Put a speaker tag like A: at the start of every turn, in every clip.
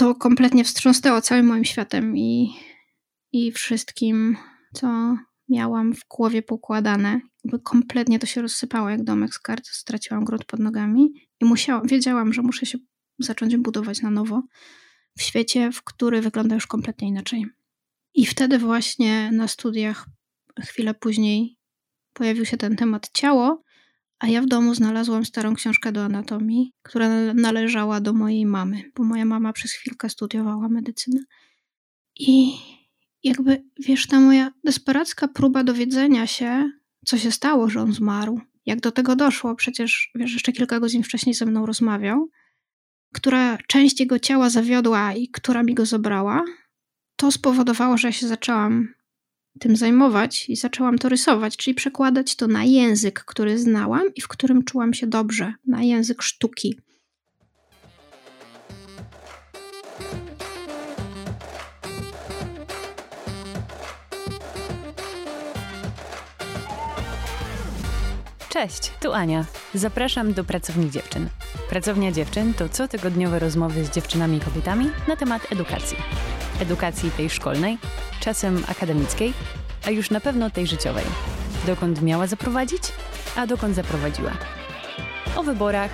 A: to kompletnie wstrząsnęło całym moim światem i, i wszystkim, co miałam w głowie pokładane. Kompletnie to się rozsypało jak domek z kart. Straciłam grunt pod nogami i musiałam, wiedziałam, że muszę się zacząć budować na nowo w świecie, w który wygląda już kompletnie inaczej. I wtedy właśnie na studiach, chwilę później, pojawił się ten temat ciało, a ja w domu znalazłam starą książkę do anatomii, która należała do mojej mamy, bo moja mama przez chwilkę studiowała medycynę. I jakby, wiesz, ta moja desperacka próba dowiedzenia się, co się stało, że on zmarł, jak do tego doszło, przecież, wiesz, jeszcze kilka godzin wcześniej ze mną rozmawiał, która część jego ciała zawiodła i która mi go zabrała, to spowodowało, że ja się zaczęłam tym zajmować i zaczęłam to rysować, czyli przekładać to na język, który znałam i w którym czułam się dobrze, na język sztuki.
B: Cześć, tu Ania. Zapraszam do Pracowni Dziewczyn. Pracownia Dziewczyn to cotygodniowe rozmowy z dziewczynami i kobietami na temat edukacji. Edukacji tej szkolnej, czasem akademickiej, a już na pewno tej życiowej. Dokąd miała zaprowadzić, a dokąd zaprowadziła. O wyborach,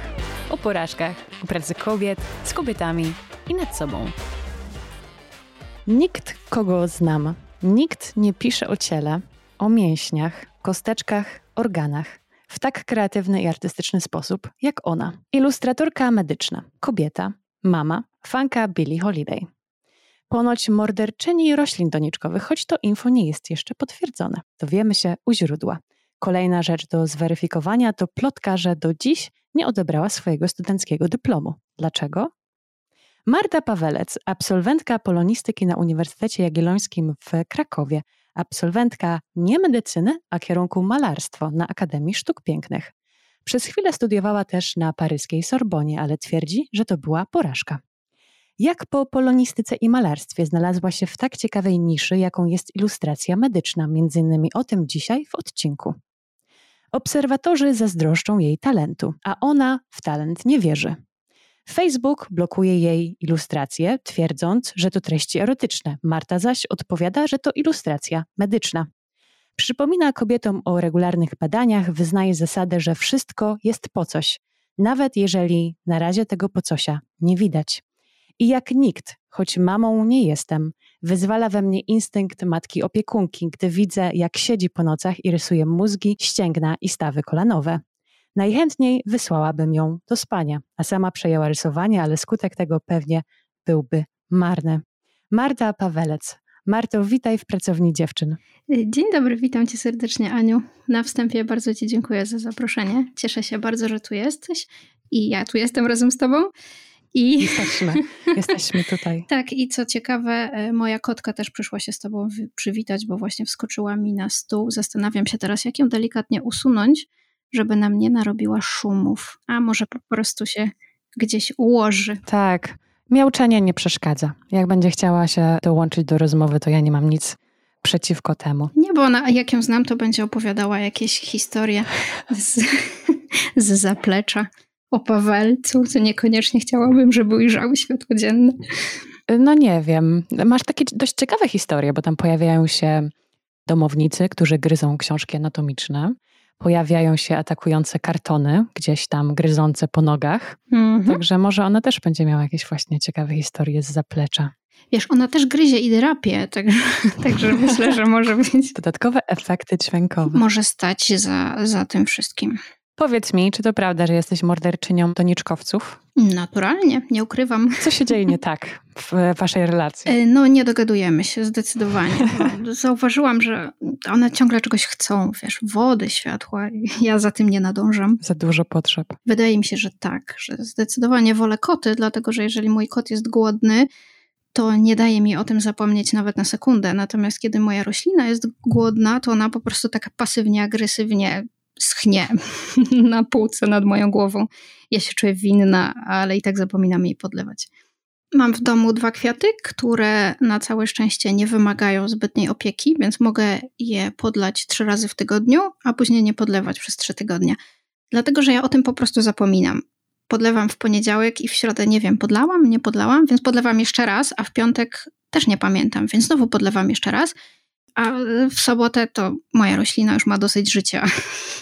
B: o porażkach, o pracy kobiet, z kobietami i nad sobą. Nikt, kogo znam, nikt nie pisze o ciele, o mięśniach, kosteczkach, organach w tak kreatywny i artystyczny sposób jak ona. Ilustratorka medyczna, kobieta, mama, fanka Billie Holiday. Ponoć morderczyni roślin doniczkowych, choć to info nie jest jeszcze potwierdzone. Dowiemy się u źródła. Kolejna rzecz do zweryfikowania to plotka, że do dziś nie odebrała swojego studenckiego dyplomu. Dlaczego? Marta Pawelec, absolwentka polonistyki na Uniwersytecie Jagiellońskim w Krakowie, absolwentka nie medycyny, a kierunku malarstwo na Akademii Sztuk Pięknych. Przez chwilę studiowała też na paryskiej Sorbonie, ale twierdzi, że to była porażka. Jak po polonistyce i malarstwie znalazła się w tak ciekawej niszy, jaką jest ilustracja medyczna, między innymi o tym dzisiaj w odcinku. Obserwatorzy zazdroszczą jej talentu, a ona w talent nie wierzy. Facebook blokuje jej ilustracje, twierdząc, że to treści erotyczne. Marta zaś odpowiada, że to ilustracja medyczna. Przypomina kobietom o regularnych badaniach, wyznaje zasadę, że wszystko jest po coś, nawet jeżeli na razie tego po cosia nie widać. I jak nikt, choć mamą nie jestem, wyzwala we mnie instynkt matki opiekunki, gdy widzę, jak siedzi po nocach i rysuje mózgi, ścięgna i stawy kolanowe. Najchętniej wysłałabym ją do spania, a sama przejęła rysowanie, ale skutek tego pewnie byłby marny. Marta Pawelec. Marto, witaj w pracowni dziewczyn.
A: Dzień dobry, witam cię serdecznie, Aniu. Na wstępie bardzo ci dziękuję za zaproszenie. Cieszę się bardzo, że tu jesteś i ja tu jestem razem z tobą.
B: I... Jesteśmy, jesteśmy tutaj.
A: tak, i co ciekawe, e, moja kotka też przyszła się z tobą przywitać, bo właśnie wskoczyła mi na stół. Zastanawiam się teraz, jak ją delikatnie usunąć, żeby nam nie narobiła szumów, a może po prostu się gdzieś ułoży.
B: Tak, miauczenie nie przeszkadza. Jak będzie chciała się dołączyć do rozmowy, to ja nie mam nic przeciwko temu.
A: Nie, bo ona, jak ją znam, to będzie opowiadała jakieś historie z, z zaplecza o Pawelcu, co niekoniecznie chciałabym, żeby ujrzały światło dzienne.
B: No nie wiem. Masz takie dość ciekawe historie, bo tam pojawiają się domownicy, którzy gryzą książki anatomiczne pojawiają się atakujące kartony, gdzieś tam gryzące po nogach. Mhm. Także może ona też będzie miała jakieś właśnie ciekawe historie z zaplecza.
A: Wiesz, ona też gryzie i drapie, także, także myślę, że może być.
B: Dodatkowe efekty dźwiękowe.
A: Może stać za, za tym wszystkim.
B: Powiedz mi, czy to prawda, że jesteś morderczynią doniczkowców?
A: Naturalnie, nie ukrywam.
B: Co się dzieje nie tak w waszej relacji?
A: E, no, nie dogadujemy się zdecydowanie. Zauważyłam, że one ciągle czegoś chcą, wiesz, wody, światła. Ja za tym nie nadążam.
B: Za dużo potrzeb.
A: Wydaje mi się, że tak, że zdecydowanie wolę koty, dlatego że jeżeli mój kot jest głodny, to nie daje mi o tym zapomnieć nawet na sekundę. Natomiast kiedy moja roślina jest głodna, to ona po prostu tak pasywnie, agresywnie schnie na półce nad moją głową. Ja się czuję winna, ale i tak zapominam jej podlewać. Mam w domu dwa kwiaty, które na całe szczęście nie wymagają zbytniej opieki, więc mogę je podlać trzy razy w tygodniu, a później nie podlewać przez trzy tygodnie. Dlatego, że ja o tym po prostu zapominam. podlewam w poniedziałek i w środę nie wiem, podlałam, nie podlałam, więc podlewam jeszcze raz, a w piątek też nie pamiętam, więc znowu podlewam jeszcze raz. A w sobotę to moja roślina już ma dosyć życia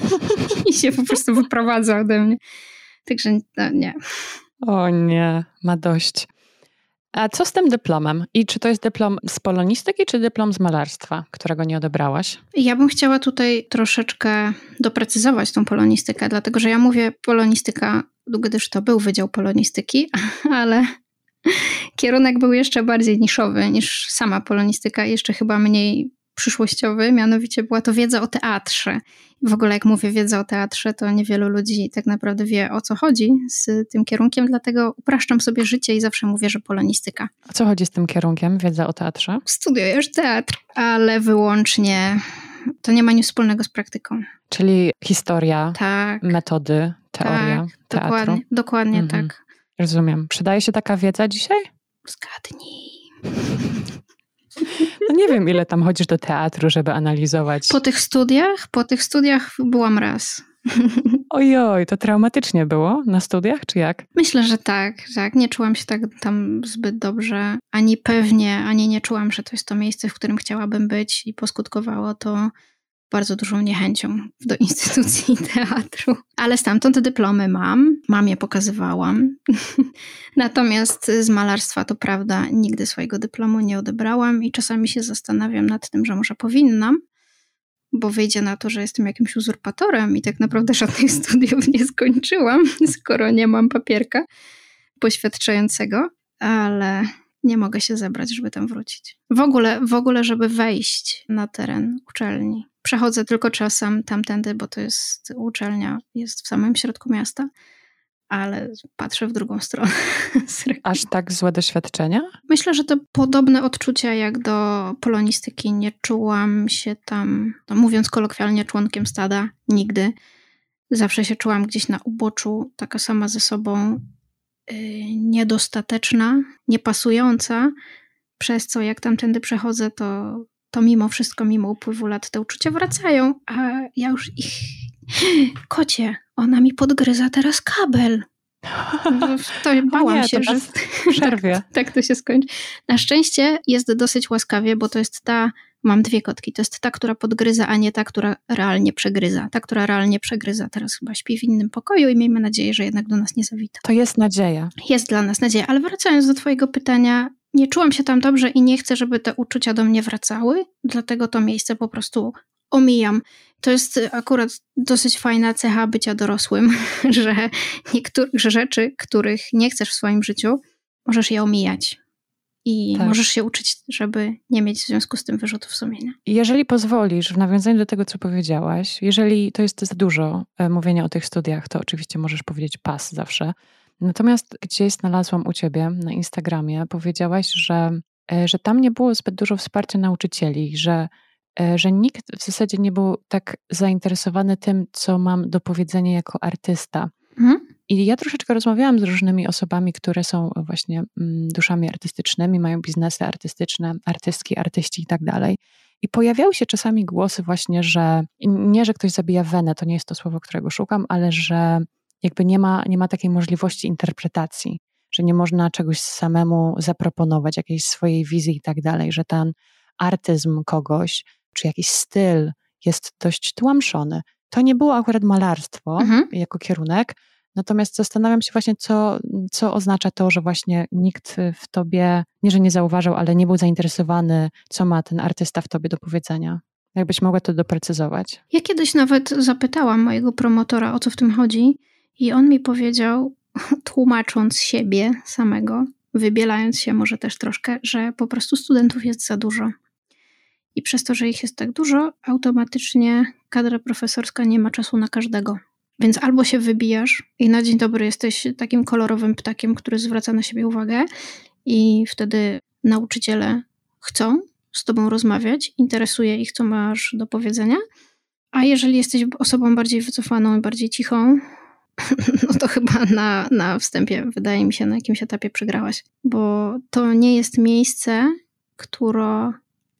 A: i się po prostu wyprowadza ode mnie. Także no, nie.
B: O nie, ma dość. A co z tym dyplomem? I czy to jest dyplom z polonistyki, czy dyplom z malarstwa, którego nie odebrałaś?
A: Ja bym chciała tutaj troszeczkę doprecyzować tą polonistykę, dlatego że ja mówię polonistyka, gdyż to był Wydział Polonistyki, ale kierunek był jeszcze bardziej niszowy niż sama polonistyka, jeszcze chyba mniej przyszłościowy, mianowicie była to wiedza o teatrze. W ogóle jak mówię wiedza o teatrze, to niewielu ludzi tak naprawdę wie o co chodzi z tym kierunkiem, dlatego upraszczam sobie życie i zawsze mówię, że polonistyka.
B: O co chodzi z tym kierunkiem, wiedza o teatrze?
A: Studiujesz teatr, ale wyłącznie to nie ma nic wspólnego z praktyką.
B: Czyli historia,
A: tak,
B: metody, teoria
A: tak,
B: teatru.
A: Dokładnie, dokładnie
B: Mhm.
A: tak.
B: Rozumiem. Przydaje się taka wiedza dzisiaj?
A: Zgadnij.
B: No nie wiem, ile tam chodzisz do teatru, żeby analizować.
A: Po tych studiach, po tych studiach byłam raz.
B: Ojoj, to traumatycznie było na studiach, czy jak?
A: Myślę, że tak, tak. Nie czułam się tak tam zbyt dobrze, ani pewnie, ani nie czułam, że to jest to miejsce, w którym chciałabym być i poskutkowało to bardzo dużą niechęcią do instytucji teatru. Ale stamtąd te dyplomy mam, mamie pokazywałam. Natomiast z malarstwa to prawda, nigdy swojego dyplomu nie odebrałam i czasami się zastanawiam nad tym, że może powinnam, bo wyjdzie na to, że jestem jakimś uzurpatorem i tak naprawdę żadnych studiów nie skończyłam, skoro nie mam papierka poświadczającego, ale nie mogę się zebrać, żeby tam wrócić. W ogóle, w ogóle, żeby wejść na teren uczelni. Przechodzę tylko czasem tamtędy, bo to jest uczelnia, jest w samym środku miasta, ale patrzę w drugą stronę.
B: Aż tak złe doświadczenia?
A: Myślę, że to podobne odczucia jak do polonistyki. Nie czułam się tam, no mówiąc kolokwialnie, członkiem stada nigdy. Zawsze się czułam gdzieś na uboczu, taka sama ze sobą, yy, niedostateczna, niepasująca, przez co jak tamtędy przechodzę, to, to mimo wszystko, mimo upływu lat te uczucia wracają, a ja już ich... Kocie, ona mi podgryza teraz kabel. No, to bałam
B: nie,
A: się,
B: to
A: że
B: nas Przerwie.
A: tak to się skończy. Na szczęście jest dosyć łaskawie, bo to jest ta, mam dwie kotki, to jest ta, która podgryza, a nie ta, która realnie przegryza. Ta, która realnie przegryza, teraz chyba śpi w innym pokoju i miejmy nadzieję, że jednak do nas nie zawita.
B: To jest nadzieja.
A: Jest dla nas nadzieja, ale wracając do twojego pytania, nie czułam się tam dobrze i nie chcę, żeby te uczucia do mnie wracały, dlatego to miejsce po prostu omijam. To jest akurat dosyć fajna cecha bycia dorosłym, że niektóre że rzeczy, których nie chcesz w swoim życiu, możesz je omijać. I
B: Tak.
A: możesz się uczyć, żeby nie mieć w związku z tym wyrzutów sumienia.
B: Jeżeli pozwolisz, w nawiązaniu do tego, co powiedziałaś, jeżeli to jest za dużo e, mówienia o tych studiach, to oczywiście możesz powiedzieć pas zawsze. Natomiast gdzieś znalazłam u ciebie na Instagramie, powiedziałaś, że, e, że tam nie było zbyt dużo wsparcia nauczycieli, że, że nikt w zasadzie nie był tak zainteresowany tym, co mam do powiedzenia jako artysta.
A: Mhm.
B: I ja troszeczkę rozmawiałam z różnymi osobami, które są właśnie mm, duszami artystycznymi, mają biznesy artystyczne, artystki, artyści i tak dalej. I pojawiały się czasami głosy właśnie, że nie, że ktoś zabija wenę, to nie jest to słowo, którego szukam, ale że jakby nie ma, nie ma takiej możliwości interpretacji, że nie można czegoś samemu zaproponować, jakiejś swojej wizji i tak dalej, że ten artyzm kogoś, czy jakiś styl jest dość tłamszony. To nie było akurat malarstwo
A: Mhm.
B: jako kierunek, natomiast zastanawiam się właśnie, co, co oznacza to, że właśnie nikt w tobie, nie że nie zauważył, ale nie był zainteresowany, co ma ten artysta w tobie do powiedzenia. Jakbyś mogła to doprecyzować.
A: Ja kiedyś nawet zapytałam mojego promotora, o co w tym chodzi, i on mi powiedział, tłumacząc siebie samego, wybielając się może też troszkę, że po prostu studentów jest za dużo. I przez to, że ich jest tak dużo, automatycznie kadra profesorska nie ma czasu na każdego. Więc albo się wybijasz i na dzień dobry jesteś takim kolorowym ptakiem, który zwraca na siebie uwagę, i wtedy nauczyciele chcą z tobą rozmawiać, interesuje ich, co masz do powiedzenia. A jeżeli jesteś osobą bardziej wycofaną i bardziej cichą, no to chyba na, na wstępie, wydaje mi się, na jakimś etapie przegrałaś. Bo to nie jest miejsce, które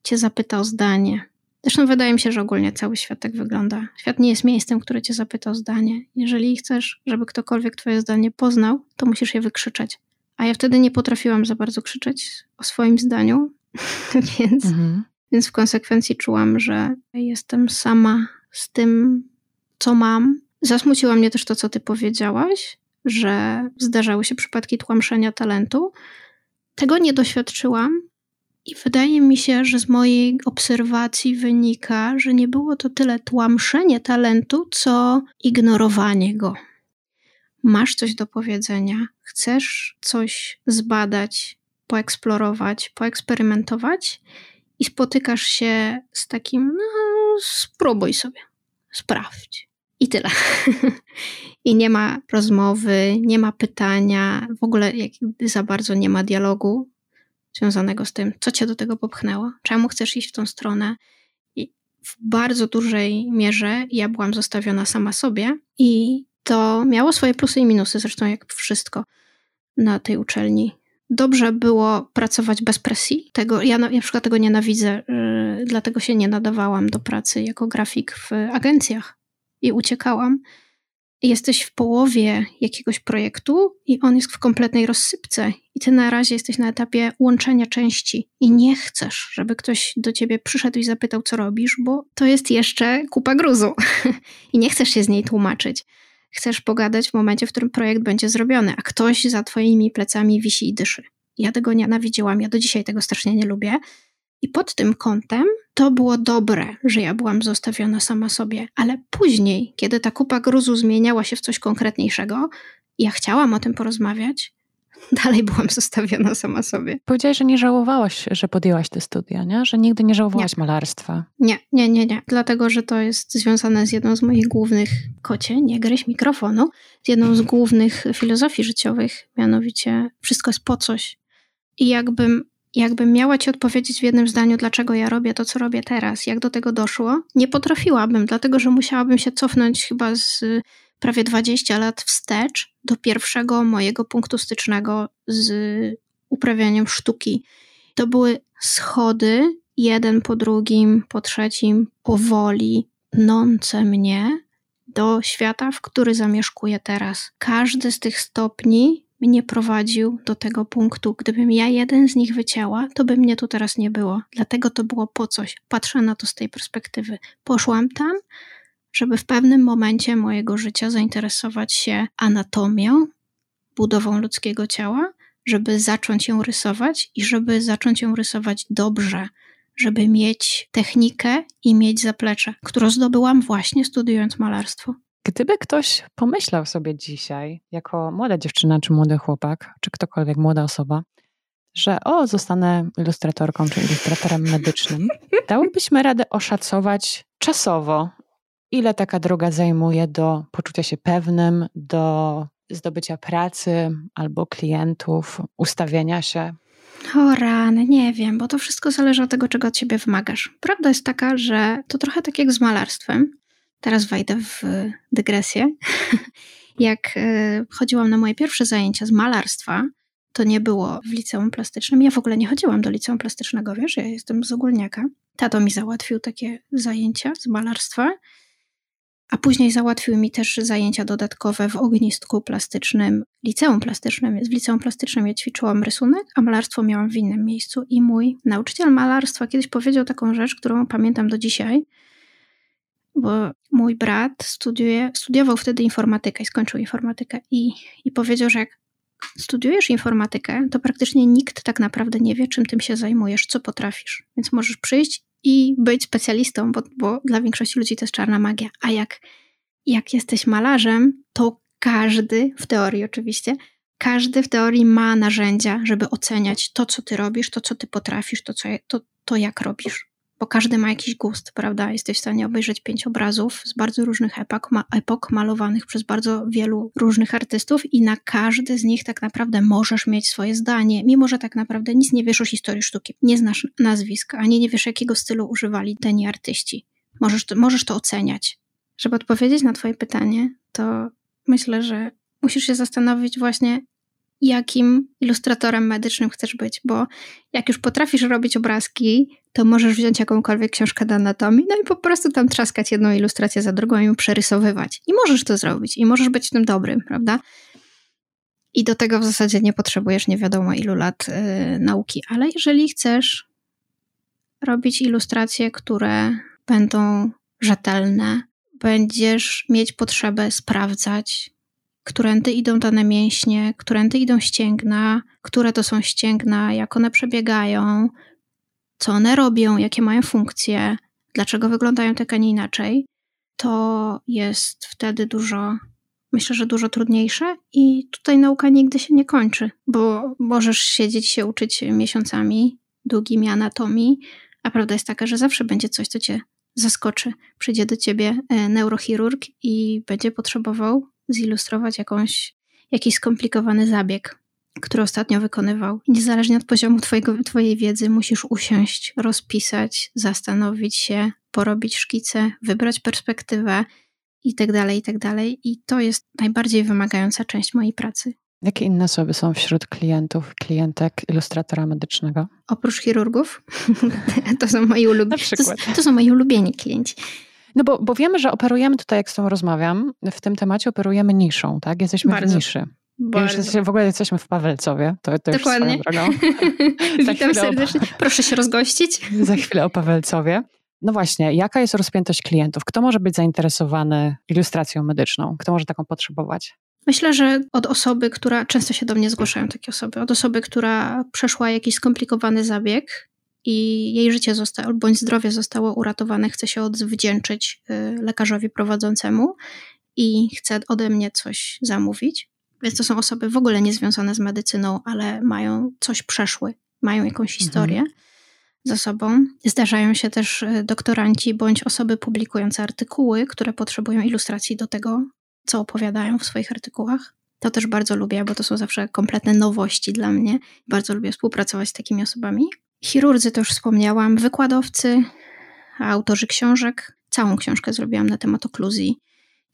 A: cię zapyta o zdanie. Zresztą wydaje mi się, że ogólnie cały świat tak wygląda. Świat nie jest miejscem, które cię zapyta o zdanie. Jeżeli chcesz, żeby ktokolwiek twoje zdanie poznał, to musisz je wykrzyczeć. A ja wtedy nie potrafiłam za bardzo krzyczeć o swoim zdaniu, więc, mhm. więc w konsekwencji czułam, że jestem sama z tym, co mam. Zasmuciło mnie też to, co ty powiedziałaś, że zdarzały się przypadki tłamszenia talentu. Tego nie doświadczyłam, i wydaje mi się, że z mojej obserwacji wynika, że nie było to tyle tłamszenie talentu, co ignorowanie go. Masz coś do powiedzenia, chcesz coś zbadać, poeksplorować, poeksperymentować i spotykasz się z takim, no spróbuj sobie, sprawdź. I tyle. I nie ma rozmowy, nie ma pytania, w ogóle za bardzo nie ma dialogu związanego z tym, co cię do tego popchnęło, czemu chcesz iść w tą stronę. I w bardzo dużej mierze ja byłam zostawiona sama sobie i to miało swoje plusy i minusy, zresztą jak wszystko na tej uczelni. Dobrze było pracować bez presji. Tego, ja na, na przykład tego nienawidzę, yy, dlatego się nie nadawałam do pracy jako grafik w agencjach i uciekałam jesteś w połowie jakiegoś projektu i on jest w kompletnej rozsypce i ty na razie jesteś na etapie łączenia części i nie chcesz, żeby ktoś do ciebie przyszedł i zapytał, co robisz, bo to jest jeszcze kupa gruzu i nie chcesz się z niej tłumaczyć. Chcesz pogadać w momencie, w którym projekt będzie zrobiony, a ktoś za twoimi plecami wisi i dyszy. Ja tego nienawidziłam, ja do dzisiaj tego strasznie nie lubię, i pod tym kątem to było dobre, że ja byłam zostawiona sama sobie, ale później, kiedy ta kupa gruzu zmieniała się w coś konkretniejszego, ja chciałam o tym porozmawiać, dalej byłam zostawiona sama sobie.
B: Powiedziałaś, że nie żałowałaś, że podjęłaś te studia, nie? Że nigdy nie żałowałaś nie. malarstwa.
A: Nie, nie, nie, nie. Dlatego, że to jest związane z jedną z moich głównych, kocie, nie gryź mikrofonu, z jedną z głównych filozofii życiowych, mianowicie wszystko jest po coś. I jakbym jakbym miała ci odpowiedzieć w jednym zdaniu, dlaczego ja robię to, co robię teraz, jak do tego doszło, nie potrafiłabym, dlatego że musiałabym się cofnąć chyba z prawie 20 lat wstecz do pierwszego mojego punktu stycznego z uprawianiem sztuki. To były schody, jeden po drugim, po trzecim, powoli, pnące mnie do świata, w który zamieszkuję teraz. Każdy z tych stopni mnie prowadził do tego punktu. Gdybym ja jeden z nich wycięła, to by mnie tu teraz nie było. Dlatego to było po coś. Patrzę na to z tej perspektywy. Poszłam tam, żeby w pewnym momencie mojego życia zainteresować się anatomią, budową ludzkiego ciała, żeby zacząć ją rysować i żeby zacząć ją rysować dobrze, żeby mieć technikę i mieć zaplecze, którą zdobyłam właśnie studiując malarstwo.
B: Gdyby ktoś pomyślał sobie dzisiaj, jako młoda dziewczyna, czy młody chłopak, czy ktokolwiek, młoda osoba, że o, zostanę ilustratorką czy ilustratorem medycznym, dałybyśmy radę oszacować czasowo, ile taka droga zajmuje do poczucia się pewnym, do zdobycia pracy albo klientów, ustawienia się?
A: O rany, nie wiem, bo to wszystko zależy od tego, czego od ciebie wymagasz. Prawda jest taka, że to trochę tak jak z malarstwem. Teraz wejdę w dygresję. Jak e, chodziłam na moje pierwsze zajęcia z malarstwa, to nie było w liceum plastycznym. Ja w ogóle nie chodziłam do liceum plastycznego, wiesz, ja jestem z ogólniaka. Tato mi załatwił takie zajęcia z malarstwa, a później załatwił mi też zajęcia dodatkowe w ognistku plastycznym, liceum plastycznym. W liceum plastycznym ja ćwiczyłam rysunek, a malarstwo miałam w innym miejscu. I mój nauczyciel malarstwa kiedyś powiedział taką rzecz, którą pamiętam do dzisiaj – bo mój brat studiuje, studiował wtedy informatykę i skończył informatykę i, i powiedział, że jak studiujesz informatykę, to praktycznie nikt tak naprawdę nie wie, czym tym się zajmujesz, co potrafisz. Więc możesz przyjść i być specjalistą, bo, bo dla większości ludzi to jest czarna magia. A jak, jak jesteś malarzem, to każdy, w teorii oczywiście, każdy w teorii ma narzędzia, żeby oceniać to, co ty robisz, to, co ty potrafisz, to, co, to, to jak robisz bo każdy ma jakiś gust, prawda? Jesteś w stanie obejrzeć pięć obrazów z bardzo różnych epok, ma, epok malowanych przez bardzo wielu różnych artystów i na każdy z nich tak naprawdę możesz mieć swoje zdanie, mimo że tak naprawdę nic nie wiesz o historii sztuki. Nie znasz nazwisk, ani nie wiesz jakiego stylu używali deni artyści. Możesz to, możesz to oceniać. Żeby odpowiedzieć na twoje pytanie, to myślę, że musisz się zastanowić właśnie, jakim ilustratorem medycznym chcesz być, bo jak już potrafisz robić obrazki, to możesz wziąć jakąkolwiek książkę do anatomii, no i po prostu tam trzaskać jedną ilustrację za drugą i ją przerysowywać. I możesz to zrobić, i możesz być tym dobrym, prawda? I do tego w zasadzie nie potrzebujesz nie wiadomo ilu lat y, nauki, ale jeżeli chcesz robić ilustracje, które będą rzetelne, będziesz mieć potrzebę sprawdzać, którędy idą dane mięśnie, którędy idą ścięgna, które to są ścięgna, jak one przebiegają, co one robią, jakie mają funkcje, dlaczego wyglądają tak, a nie inaczej, to jest wtedy dużo, myślę, że dużo trudniejsze i tutaj nauka nigdy się nie kończy, bo możesz siedzieć się uczyć miesiącami długimi anatomii, a prawda jest taka, że zawsze będzie coś, co cię zaskoczy. Przyjdzie do ciebie e, neurochirurg i będzie potrzebował zilustrować jakąś, jakiś skomplikowany zabieg, który ostatnio wykonywał. Niezależnie od poziomu twojego, twojej wiedzy, musisz usiąść, rozpisać, zastanowić się, porobić szkice, wybrać perspektywę i tak dalej, i tak dalej. I to jest najbardziej wymagająca część mojej pracy.
B: Jakie inne osoby są wśród klientów, klientek ilustratora medycznego?
A: Oprócz chirurgów, to są moi ulubieni. To, to, są moi ulubieni klienci.
B: No bo, bo wiemy, że operujemy tutaj, jak z tą rozmawiam, w tym temacie operujemy niszą, tak? Jesteśmy Bardzo. w niszy. Bardzo. Już w ogóle jesteśmy w Pawelcowie. To, to Dokładnie.
A: Witam serdecznie. O... Proszę się rozgościć.
B: Za chwilę o Pawelcowie. No właśnie, jaka jest rozpiętość klientów? Kto może być zainteresowany ilustracją medyczną? Kto może taką potrzebować?
A: Myślę, że od osoby, która często się do mnie zgłaszają takie osoby, od osoby, która przeszła jakiś skomplikowany zabieg i jej życie zostało, bądź zdrowie zostało uratowane, chce się odwdzięczyć y, lekarzowi prowadzącemu i chce ode mnie coś zamówić. Więc to są osoby w ogóle niezwiązane z medycyną, ale mają coś przeszły, mają jakąś mhm. historię mhm. za sobą. Zdarzają się też y, doktoranci bądź osoby publikujące artykuły, które potrzebują ilustracji do tego, co opowiadają w swoich artykułach. To też bardzo lubię, bo to są zawsze kompletne nowości dla mnie. Bardzo lubię współpracować z takimi osobami. Chirurdzy to już wspomniałam, wykładowcy, autorzy książek. Całą książkę zrobiłam na temat okluzji.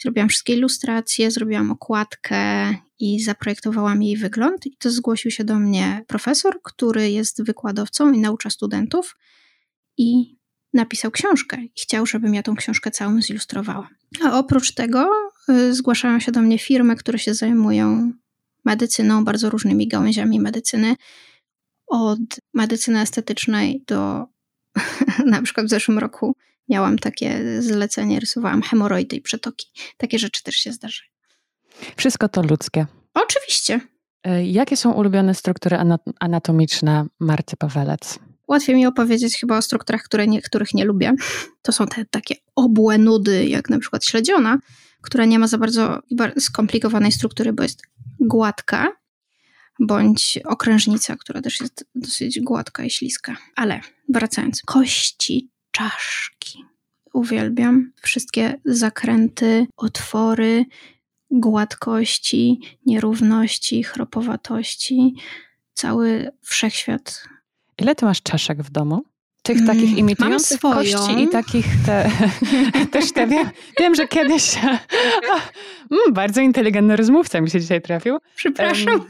A: Zrobiłam wszystkie ilustracje, zrobiłam okładkę i zaprojektowałam jej wygląd. I to zgłosił się do mnie profesor, który jest wykładowcą i naucza studentów. I napisał książkę i chciał, żebym ja tą książkę całą zilustrowała. A oprócz tego y, zgłaszają się do mnie firmy, które się zajmują medycyną, bardzo różnymi gałęziami medycyny od medycyny estetycznej do na przykład w zeszłym roku miałam takie zlecenie, rysowałam hemoroidy i przetoki. Takie rzeczy też się zdarzają.
B: Wszystko to ludzkie.
A: Oczywiście.
B: E, jakie są ulubione struktury anatomiczne Marty Pawelec?
A: Łatwiej mi opowiedzieć chyba o strukturach, które nie, których nie lubię. To są te takie obłe nudy, jak na przykład śledziona, która nie ma za bardzo skomplikowanej struktury, bo jest gładka, bądź okrężnica, która też jest dosyć gładka i śliska. Ale wracając, kości czaszki. Uwielbiam wszystkie zakręty, otwory, gładkości, nierówności, chropowatości. Cały wszechświat.
B: Ile ty masz czaszek w domu? Tych mm, takich imitujących kości i takich te, też te wiem, wiem, że kiedyś mm, bardzo inteligentny rozmówca mi się dzisiaj trafił.
A: Przepraszam.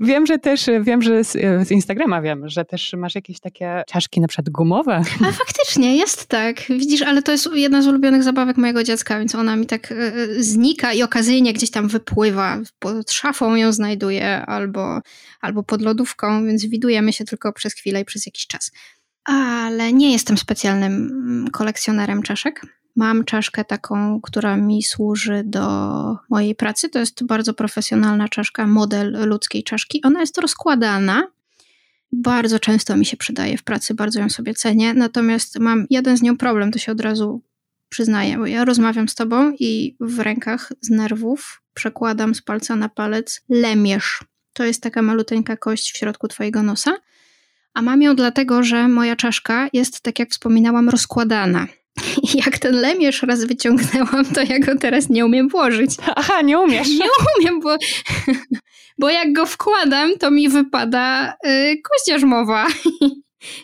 B: Wiem, że też, wiem, że z, z, Instagrama wiem, że też masz jakieś takie czaszki na przykład gumowe.
A: A faktycznie, jest tak. Widzisz, ale to jest jedna z ulubionych zabawek mojego dziecka, więc ona mi tak y, znika i okazyjnie gdzieś tam wypływa. Pod szafą ją znajduję albo, albo pod lodówką, więc widujemy się tylko przez chwilę i przez jakiś czas. Ale nie jestem specjalnym mm, kolekcjonerem czaszek. Mam czaszkę taką, która mi służy do mojej pracy. To jest bardzo profesjonalna czaszka, model ludzkiej czaszki. Ona jest rozkładana. Bardzo często mi się przydaje w pracy, bardzo ją sobie cenię. Natomiast mam jeden z nią problem, to się od razu przyznaję, bo ja rozmawiam z tobą i w rękach z nerwów przekładam z palca na palec lemierz. To jest taka maluteńka kość w środku twojego nosa. A mam ją dlatego, że moja czaszka jest, tak jak wspominałam, rozkładana. jak ten lemierz raz wyciągnęłam, to ja go teraz nie umiem włożyć.
B: Aha, nie umiesz.
A: Nie umiem, bo, bo jak go wkładam, to mi wypada y, kość jarzmowa.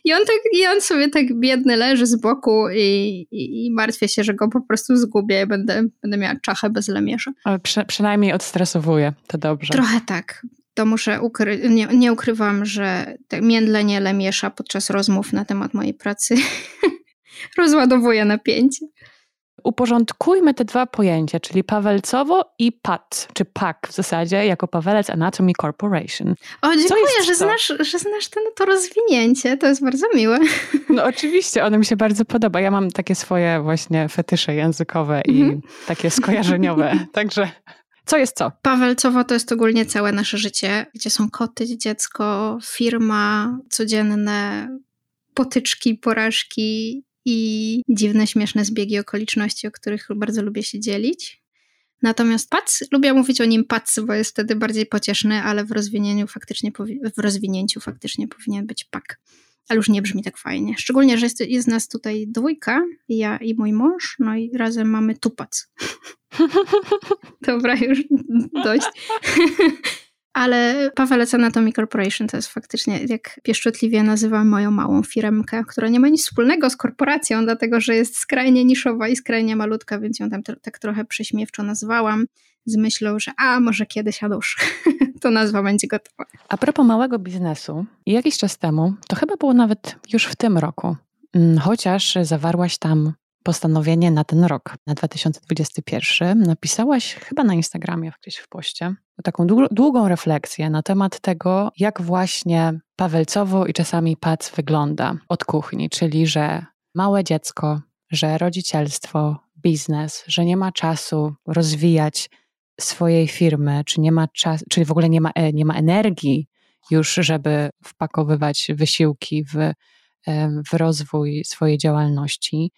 A: I on, tak, I on sobie tak biedny leży z boku i, i, i martwię się, że go po prostu zgubię i będę, będę miała czachę bez lemierza.
B: Ale przy, przynajmniej odstresowuje, to dobrze.
A: Trochę tak. To muszę ukry- nie, nie ukrywam, że międlenie lemiesza podczas rozmów na temat mojej pracy rozładowuje napięcie
B: uporządkujmy te dwa pojęcia, czyli Pawelcowo i PAT, czy PAC w zasadzie, jako Pawelec Anatomy Corporation.
A: O, dziękuję, że znasz, że znasz ten, to rozwinięcie, to jest bardzo miłe.
B: No oczywiście, ono mi się bardzo podoba. Ja mam takie swoje właśnie fetysze językowe i mhm. takie skojarzeniowe, także... Co jest co?
A: Pawelcowo to jest ogólnie całe nasze życie, gdzie są koty, dziecko, firma, codzienne potyczki, porażki i dziwne, śmieszne zbiegi okoliczności, o których bardzo lubię się dzielić. Natomiast pac, lubię mówić o nim pac, bo jest wtedy bardziej pocieszny, ale w rozwinięciu faktycznie, w rozwinięciu faktycznie powinien być pak. Ale już nie brzmi tak fajnie. Szczególnie, że jest, jest nas tutaj dwójka, ja i mój mąż, no i razem mamy tupac. Dobra, już dość. Ale Pawelec Anatomy Corporation to jest faktycznie, jak pieszczotliwie nazywam moją małą firmkę, która nie ma nic wspólnego z korporacją, dlatego że jest skrajnie niszowa i skrajnie malutka, więc ją tam tak trochę prześmiewczo nazwałam z myślą, że a może kiedyś, a już to nazwa będzie gotowa.
B: A propos małego biznesu, jakiś czas temu, to chyba było nawet już w tym roku, mm, chociaż zawarłaś tam postanowienie na ten rok, na 2021, napisałaś chyba na Instagramie gdzieś w poście taką długą refleksję na temat tego, jak właśnie Pawelcowo i czasami pac wygląda od kuchni, czyli że małe dziecko, że rodzicielstwo, biznes, że nie ma czasu rozwijać swojej firmy, czy nie ma czasu, czyli w ogóle nie ma, e, nie ma energii już, żeby wpakowywać wysiłki w, w rozwój swojej działalności.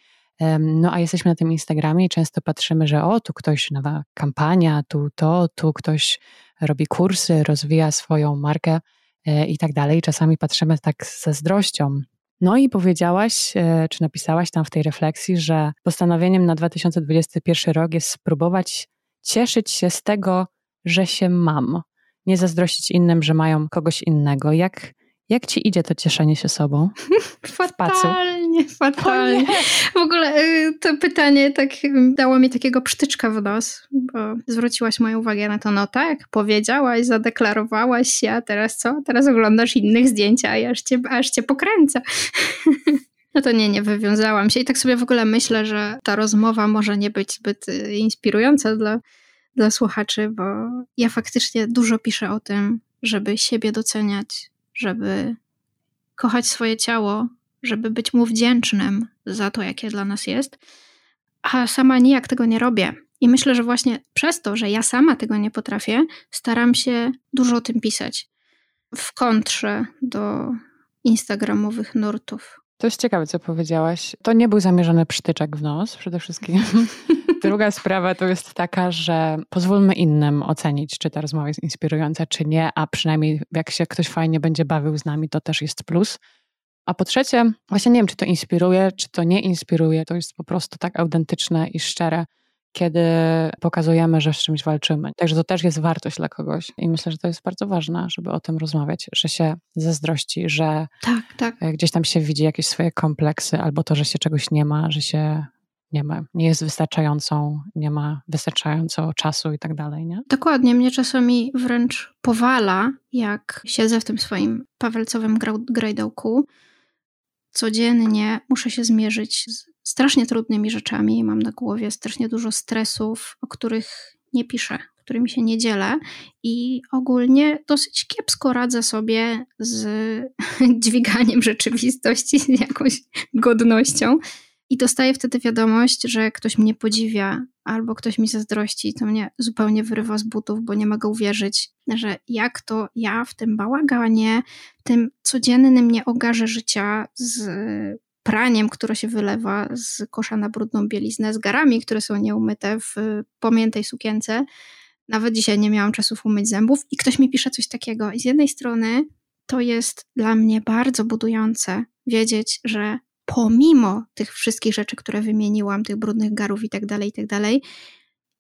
B: No a jesteśmy na tym Instagramie i często patrzymy, że o, tu ktoś nowa kampania, tu to, tu ktoś robi kursy, rozwija swoją markę e, i tak dalej. Czasami patrzymy tak z zazdrością. No i powiedziałaś, e, czy napisałaś tam w tej refleksji, że postanowieniem na 2021 rok jest spróbować cieszyć się z tego, że się mam. Nie zazdrościć innym, że mają kogoś innego. Jak, jak ci idzie to cieszenie się sobą?
A: fatalnie, fatalnie. W ogóle y, to pytanie tak dało mi takiego psztyczka w nos, bo zwróciłaś moją uwagę na to, no tak, powiedziałaś, zadeklarowałaś się, a teraz co? Teraz oglądasz innych zdjęcia, a aż cię, aż cię pokręca. No to nie, nie wywiązałam się i tak sobie w ogóle myślę, że ta rozmowa może nie być zbyt y, inspirująca dla, dla słuchaczy, bo ja faktycznie dużo piszę o tym, żeby siebie doceniać, żeby kochać swoje ciało, żeby być mu wdzięcznym za to, jakie dla nas jest, a sama nijak tego nie robię. I myślę, że właśnie przez to, że ja sama tego nie potrafię, staram się dużo o tym pisać. W kontrze do instagramowych nurtów.
B: To jest ciekawe, co powiedziałaś. To nie był zamierzony przytyczek w nos przede wszystkim. Druga sprawa to jest taka, że pozwólmy innym ocenić, czy ta rozmowa jest inspirująca, czy nie, a przynajmniej jak się ktoś fajnie będzie bawił z nami, to też jest plus. A po trzecie, właśnie nie wiem, czy to inspiruje, czy to nie inspiruje. To jest po prostu tak autentyczne i szczere, kiedy pokazujemy, że z czymś walczymy. Także to też jest wartość dla kogoś. I myślę, że to jest bardzo ważne, żeby o tym rozmawiać, że się zazdrości, że
A: tak, tak.
B: gdzieś tam się widzi jakieś swoje kompleksy, albo to, że się czegoś nie ma, że się nie ma, nie jest wystarczającą, nie ma wystarczająco czasu i tak dalej, nie?
A: Dokładnie, mnie czasami wręcz powala, jak siedzę w tym swoim pawelcowym grajdołku. Codziennie muszę się zmierzyć z strasznie trudnymi rzeczami. Mam na głowie strasznie dużo stresów, o których nie piszę, którymi się nie dzielę i ogólnie dosyć kiepsko radzę sobie z dźwiganiem rzeczywistości, z jakąś godnością. I dostaję wtedy wiadomość, że ktoś mnie podziwia albo ktoś mi zazdrości, to mnie zupełnie wyrywa z butów, bo nie mogę uwierzyć, że jak to ja w tym bałaganie, w tym codziennym nieogarze życia z praniem, które się wylewa z kosza na brudną bieliznę, z garami, które są nieumyte w pomiętej sukience. Nawet dzisiaj nie miałam czasu umyć zębów i ktoś mi pisze coś takiego. I z jednej strony to jest dla mnie bardzo budujące wiedzieć, że pomimo tych wszystkich rzeczy, które wymieniłam, tych brudnych garów i tak dalej, i tak dalej,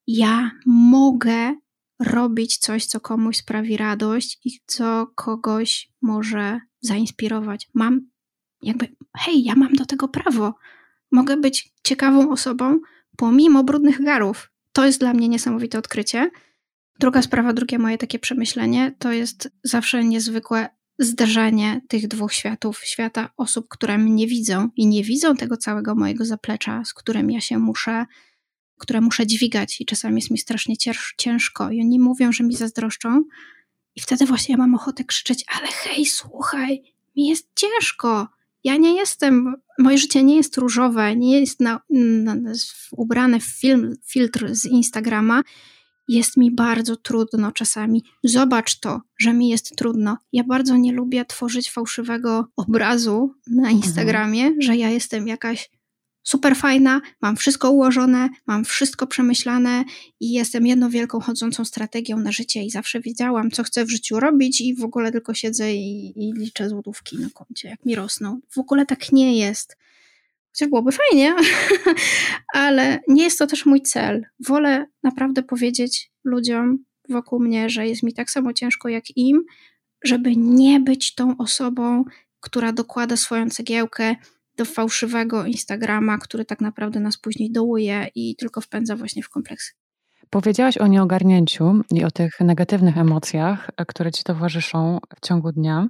A: ja mogę robić coś, co komuś sprawi radość i co kogoś może zainspirować. Mam Jakby, hej, ja mam do tego prawo. Mogę być ciekawą osobą pomimo brudnych garów. To jest dla mnie niesamowite odkrycie. Druga sprawa, drugie moje takie przemyślenie, to jest zawsze niezwykłe zderzenie tych dwóch światów. Świata osób, które mnie widzą i nie widzą tego całego mojego zaplecza, z którym ja się muszę, które muszę dźwigać i czasami jest mi strasznie ciężko i oni mówią, że mi zazdroszczą i wtedy właśnie ja mam ochotę krzyczeć, ale hej, słuchaj, mi jest ciężko. Ja nie jestem, moje życie nie jest różowe, nie jest na, na, ubrane w film, filtr z Instagrama jest mi bardzo trudno czasami. Zobacz to, że mi jest trudno. Ja bardzo nie lubię tworzyć fałszywego obrazu na mhm. Instagramie, mhm. że ja jestem jakaś super fajna, mam wszystko ułożone, mam wszystko przemyślane i jestem jedną wielką chodzącą strategią na życie i zawsze wiedziałam, co chcę w życiu robić i w ogóle tylko siedzę i, i liczę złotówki na koncie, jak mi rosną. W ogóle tak nie jest. Chociaż byłoby fajnie, ale nie jest to też mój cel. Wolę naprawdę powiedzieć ludziom wokół mnie, że jest mi tak samo ciężko jak im, żeby nie być tą osobą, która dokłada swoją cegiełkę do fałszywego Instagrama, który tak naprawdę nas później dołuje i tylko wpędza właśnie w kompleksy.
B: Powiedziałaś o nieogarnięciu i o tych negatywnych emocjach, które ci towarzyszą w ciągu dnia.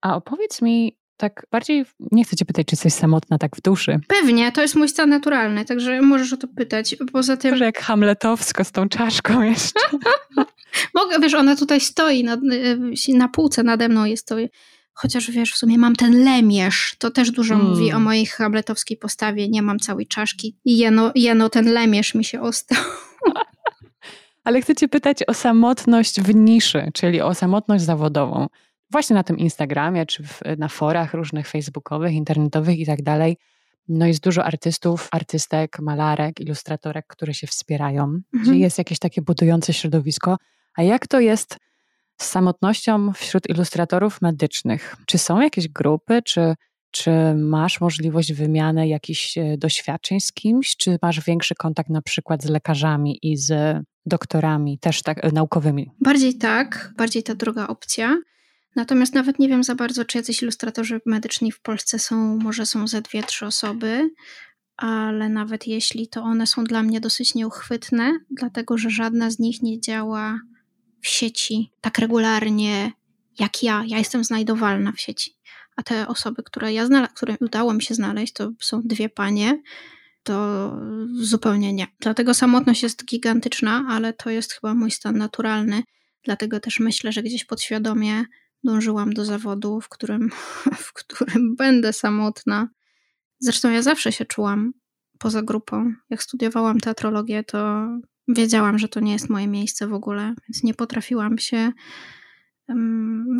B: A opowiedz mi, tak bardziej, nie chcę cię pytać, czy jesteś samotna tak w duszy.
A: Pewnie, to jest mój stan naturalny, także możesz o to pytać. Poza tym...
B: Może jak hamletowsko z tą czaszką jeszcze.
A: Mogę, wiesz, ona tutaj stoi na, y, na półce nade mną jest to, chociaż wiesz, w sumie mam ten lemierz, to też dużo hmm. mówi o mojej hamletowskiej postawie, nie mam całej czaszki i jeno, jeno ten lemierz mi się ostał.
B: Ale chcę cię pytać o samotność w niszy, czyli o samotność zawodową właśnie na tym Instagramie, czy w, na forach różnych facebookowych, internetowych i tak dalej. No jest dużo artystów, artystek, malarek, ilustratorek, które się wspierają, mhm. gdzie jest jakieś takie budujące środowisko. A jak to jest z samotnością wśród ilustratorów medycznych? Czy są jakieś grupy, czy, czy masz możliwość wymiany jakichś e, doświadczeń z kimś, czy masz większy kontakt na przykład z lekarzami i z doktorami, też tak e, naukowymi?
A: Bardziej tak, bardziej ta druga opcja. Natomiast nawet nie wiem za bardzo, czy jacyś ilustratorzy medyczni w Polsce są, może są ze dwie, trzy osoby, ale nawet jeśli, to one są dla mnie dosyć nieuchwytne, dlatego że żadna z nich nie działa w sieci tak jak ja. Ja jestem znajdowalna w sieci. A te osoby, które ja znalazłam, które udało mi się znaleźć, to są dwie panie, to zupełnie nie. Dlatego samotność jest gigantyczna, ale to jest chyba mój stan naturalny. Dlatego też myślę, że gdzieś podświadomie dążyłam do zawodu, w którym, w którym będę samotna. Zresztą ja zawsze się czułam poza grupą. Jak studiowałam teatrologię, to wiedziałam, że to nie jest moje miejsce w ogóle, więc nie potrafiłam się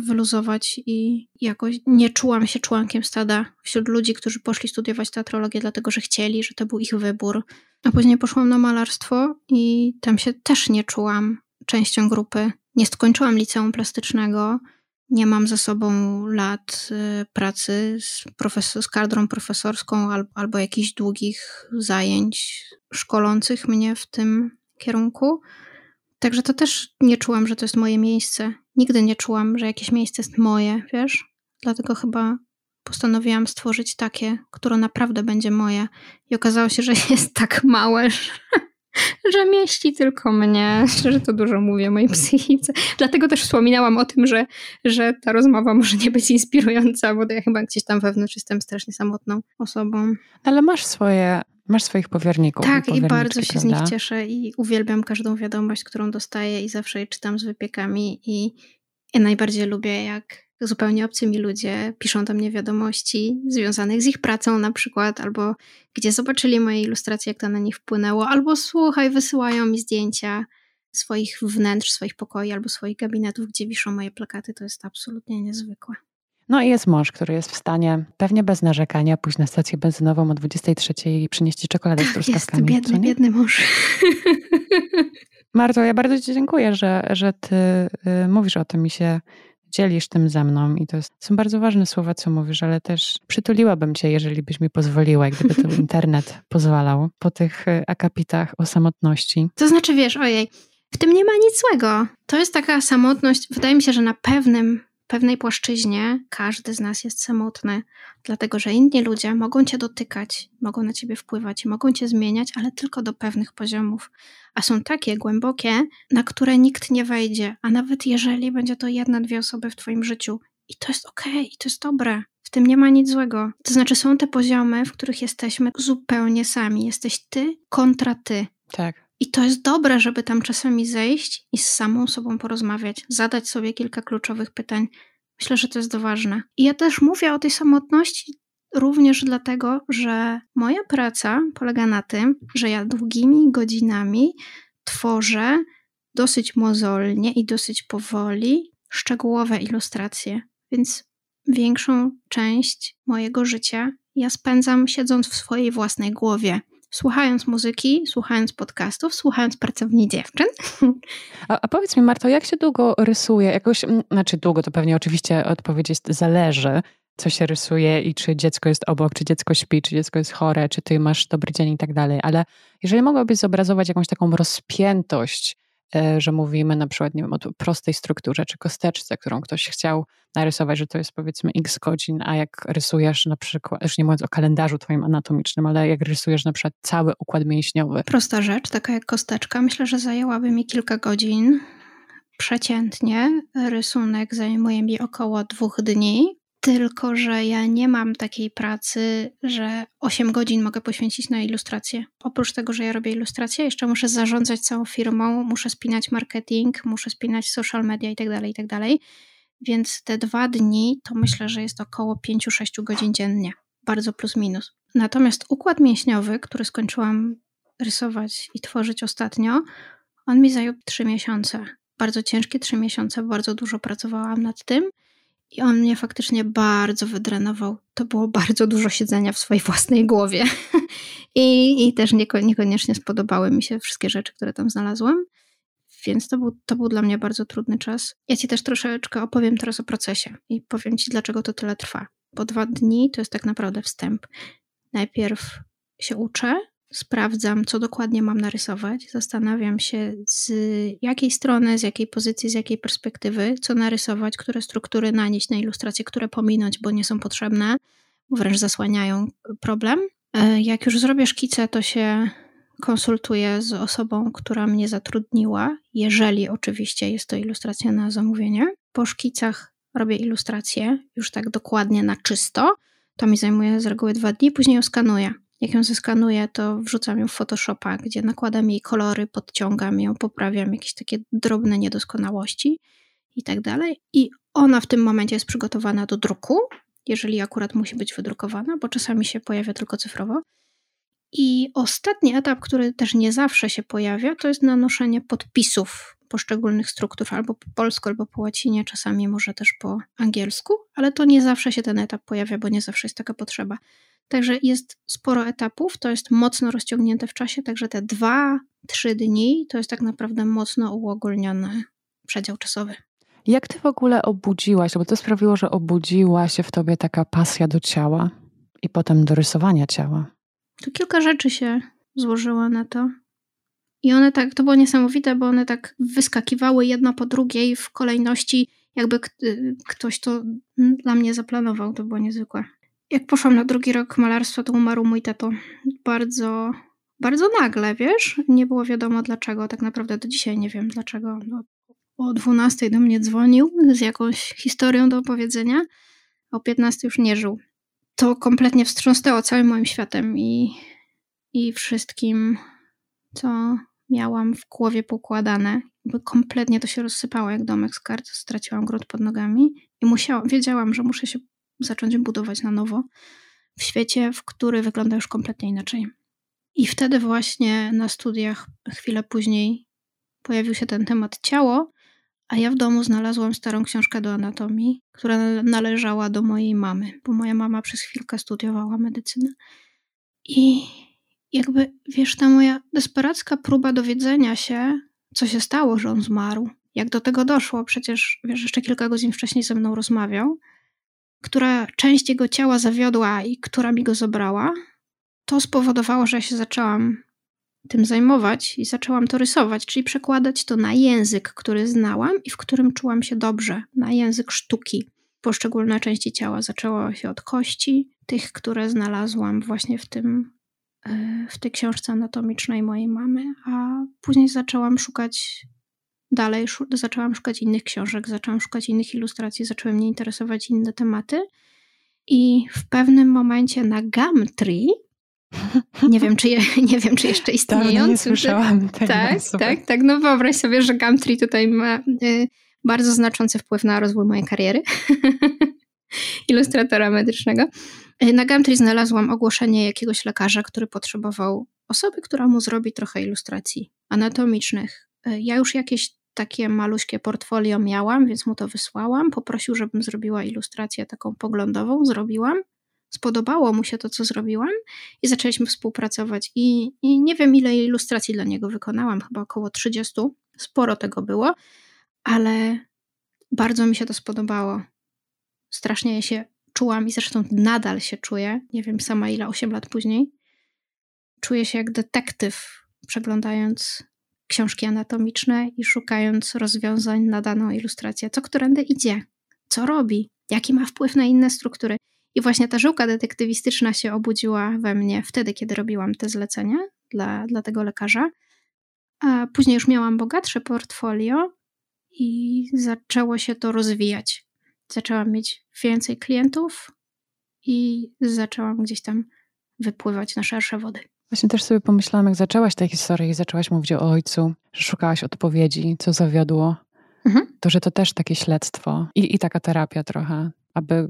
A: wyluzować i jakoś nie czułam się członkiem stada wśród ludzi, którzy poszli studiować teatrologię, dlatego że chcieli, że to był ich wybór. A później poszłam na malarstwo i tam się też nie czułam częścią grupy. Nie skończyłam liceum plastycznego, nie mam za sobą lat y, pracy z, profesor, z kadrą profesorską albo, albo jakichś długich zajęć szkolących mnie w tym kierunku. Także to też nie czułam, że to jest moje miejsce. Nigdy nie czułam, że jakieś miejsce jest moje, wiesz? Dlatego chyba postanowiłam stworzyć takie, które naprawdę będzie moje. I okazało się, że jest tak małe, że że mieści tylko mnie, że to dużo mówię o mojej psychice. Dlatego też wspominałam o tym, że, że ta rozmowa może nie być inspirująca, bo ja chyba gdzieś tam wewnątrz jestem strasznie samotną osobą.
B: Ale masz swoje, masz swoich powierników.
A: Tak, i, i bardzo się prawda? z nich cieszę i uwielbiam każdą wiadomość, którą dostaję i zawsze je czytam z wypiekami i ja najbardziej lubię, jak zupełnie obcymi ludzie piszą do mnie wiadomości związanych z ich pracą na przykład, albo gdzie zobaczyli moje ilustracje, jak to na nich wpłynęło, albo słuchaj, wysyłają mi zdjęcia swoich wnętrz, swoich pokoi albo swoich gabinetów, gdzie wiszą moje plakaty. To jest absolutnie niezwykłe.
B: No i jest mąż, który jest w stanie pewnie bez narzekania pójść na stację benzynową o 23 i przynieść ci czekoladę z truskawkami.
A: Jest biedny, biedny mąż.
B: Marto, ja bardzo ci dziękuję, że, że ty y, mówisz o tym i się dzielisz tym ze mną i to są bardzo ważne słowa, co mówisz, ale też przytuliłabym cię, jeżeli byś mi pozwoliła, gdyby to internet pozwalał, po tych y, akapitach o samotności.
A: To znaczy, wiesz, ojej, w tym nie ma nic złego. To jest taka samotność, wydaje mi się, że na pewnym pewnej płaszczyźnie każdy z nas jest samotny, dlatego że inni ludzie mogą cię dotykać, mogą na ciebie wpływać, mogą cię zmieniać, ale tylko do pewnych poziomów. A są takie głębokie, na które nikt nie wejdzie, a nawet jeżeli będzie to jedna, dwie osoby w twoim życiu. I to jest okej, okay, i to jest dobre. W tym nie ma nic złego. To znaczy, są te poziomy, w których jesteśmy zupełnie sami. Jesteś ty kontra ty.
B: Tak.
A: I to jest dobre, żeby tam czasami zejść i z samą sobą porozmawiać, zadać sobie kilka kluczowych pytań. Myślę, że to jest ważne. I ja też mówię o tej samotności również dlatego, że moja praca polega na tym, że ja długimi godzinami tworzę dosyć mozolnie i dosyć powoli szczegółowe ilustracje. Więc większą część mojego życia ja spędzam siedząc w swojej własnej głowie słuchając muzyki, słuchając podcastów, słuchając pracowni dziewczyn.
B: A, a, powiedz mi, Marto, jak się długo rysuje? Jakoś, znaczy długo to pewnie oczywiście odpowiedź jest zależy, co się rysuje i czy dziecko jest obok, czy dziecko śpi, czy dziecko jest chore, czy ty masz dobry dzień i tak dalej. Ale jeżeli mogłabyś zobrazować jakąś taką rozpiętość że mówimy na przykład nie wiem, o prostej strukturze czy kosteczce, którą ktoś chciał narysować, że to jest powiedzmy x godzin, a jak rysujesz na przykład, już nie mówiąc o kalendarzu twoim anatomicznym, ale jak rysujesz na przykład cały układ mięśniowy.
A: Prosta rzecz, taka jak kosteczka, myślę, że zajęłaby mi kilka godzin. Przeciętnie rysunek zajmuje mi około dwóch dni. Tylko, że ja nie mam takiej pracy, że 8 godzin mogę poświęcić na ilustrację. Oprócz tego, że ja robię ilustrację, jeszcze muszę zarządzać całą firmą, muszę spinać marketing, muszę spinać social media itd., tak itd. Tak Więc te dwa dni to myślę, że jest około 5-6 godzin dziennie. Bardzo plus minus. Natomiast układ mięśniowy, który skończyłam rysować i tworzyć ostatnio, on mi zajął 3 miesiące. Bardzo ciężkie 3 miesiące, bardzo dużo pracowałam nad tym. I on mnie faktycznie bardzo wydrenował. To było bardzo dużo siedzenia w swojej własnej głowie. I, i też niekoniecznie spodobały mi się wszystkie rzeczy, które tam znalazłam. Więc to był, to był dla mnie bardzo trudny czas. Ja ci też troszeczkę opowiem teraz o procesie i powiem ci, dlaczego to tyle trwa. Bo dwa dni to jest tak naprawdę wstęp. Najpierw się uczę, sprawdzam, co dokładnie mam narysować, zastanawiam się z jakiej strony, z jakiej pozycji, z jakiej perspektywy, co narysować, które struktury nanieść na ilustrację, które pominąć, bo nie są potrzebne, wręcz zasłaniają problem. E, jak już zrobię szkicę, to się konsultuję z osobą, która mnie zatrudniła, jeżeli oczywiście jest to ilustracja na zamówienie. Po szkicach robię ilustrację już tak dokładnie na czysto. To mi zajmuje z reguły dwa dni, później ją skanuję jak ją zeskanuję, to wrzucam ją w Photoshopa, gdzie nakładam jej kolory, podciągam ją, poprawiam jakieś takie drobne niedoskonałości i tak dalej. I ona w tym momencie jest przygotowana do druku, jeżeli akurat musi być wydrukowana, bo czasami się pojawia tylko cyfrowo. I ostatni etap, który też nie zawsze się pojawia, to jest nanoszenie podpisów poszczególnych struktur, albo po polsku, albo po łacinie, czasami może też po angielsku, ale to nie zawsze się ten etap pojawia, bo nie zawsze jest taka potrzeba. Także jest sporo etapów, to jest mocno rozciągnięte w czasie, także te dwa, trzy dni to jest tak naprawdę mocno uogólniony przedział czasowy.
B: Jak ty w ogóle obudziłaś, bo to sprawiło, że obudziła się w tobie taka pasja do ciała i potem do rysowania ciała?
A: Tu kilka rzeczy się złożyło na to. I one tak, to było niesamowite, bo one tak wyskakiwały jedno po drugiej w kolejności, jakby ktoś to dla mnie zaplanował. To było niezwykłe. Jak poszłam na drugi rok malarstwa, to umarł mój tato. Bardzo, bardzo nagle, wiesz? Nie było wiadomo dlaczego. Tak naprawdę do dzisiaj nie wiem dlaczego. No, o 12 do mnie dzwonił z jakąś historią do opowiedzenia, a o 15 już nie żył. To kompletnie wstrząsnęło całym moim światem i, i wszystkim, co miałam w głowie pokładane. Bo kompletnie to się rozsypało jak domek z kart. Straciłam grunt pod nogami i musiałam, wiedziałam, że muszę się zacząć budować na nowo w świecie, w który wygląda już kompletnie inaczej. I wtedy właśnie na studiach, chwilę później, pojawił się ten temat ciało, a ja w domu znalazłam starą książkę do anatomii, która należała do mojej mamy, bo moja mama przez chwilkę studiowała medycynę. I jakby, wiesz, ta moja desperacka próba dowiedzenia się, co się stało, że on zmarł, jak do tego doszło, przecież, wiesz, jeszcze kilka godzin wcześniej ze mną rozmawiał, która część jego ciała zawiodła i która mi go zabrała, to spowodowało, że ja się zaczęłam tym zajmować i zaczęłam to rysować, czyli przekładać to na język, który znałam i w którym czułam się dobrze, na język sztuki. Poszczególne części ciała zaczęło się od kości, tych, które znalazłam właśnie w tym e, w tej książce anatomicznej mojej mamy, a później zaczęłam szukać dalej, zaczęłam szukać innych książek, zaczęłam szukać innych ilustracji, zaczęły mnie interesować inne tematy i w pewnym momencie na Gumtree nie wiem, czy, je, nie wiem, czy jeszcze istniejący.
B: nie słyszałam tego.
A: Tak, tak, tak. No wyobraź sobie, że Gumtree tutaj ma y, bardzo znaczący wpływ na rozwój mojej kariery ilustratora medycznego. Y, na Gumtree znalazłam ogłoszenie jakiegoś lekarza, który potrzebował osoby, która mu zrobi trochę ilustracji anatomicznych. Y, ja już jakieś takie maluśkie portfolio miałam, więc mu to wysłałam. Poprosił, żebym zrobiła ilustrację taką poglądową. Zrobiłam spodobało mu się to, co zrobiłam i zaczęliśmy współpracować. I, I, nie wiem, ile ilustracji dla niego wykonałam, chyba około 30. Sporo tego było, ale bardzo mi się to spodobało. Strasznie się czułam i zresztą nadal się czuję, nie wiem sama ile, 8 lat później. Czuję się jak detektyw, przeglądając książki anatomiczne i szukając rozwiązań na daną ilustrację. Co którędy idzie? Co robi? Jaki ma wpływ na inne struktury? I właśnie ta żyłka detektywistyczna się obudziła we mnie wtedy, kiedy robiłam te zlecenia dla, dla tego lekarza. A później już miałam bogatsze portfolio i zaczęło się to rozwijać. Zaczęłam mieć więcej klientów i zaczęłam gdzieś tam wypływać na szersze wody.
B: Właśnie też sobie pomyślałam, jak zaczęłaś tę historię i zaczęłaś mówić o ojcu, że szukałaś odpowiedzi, co zawiodło, mhm. to że to też takie śledztwo i, i taka terapia trochę, aby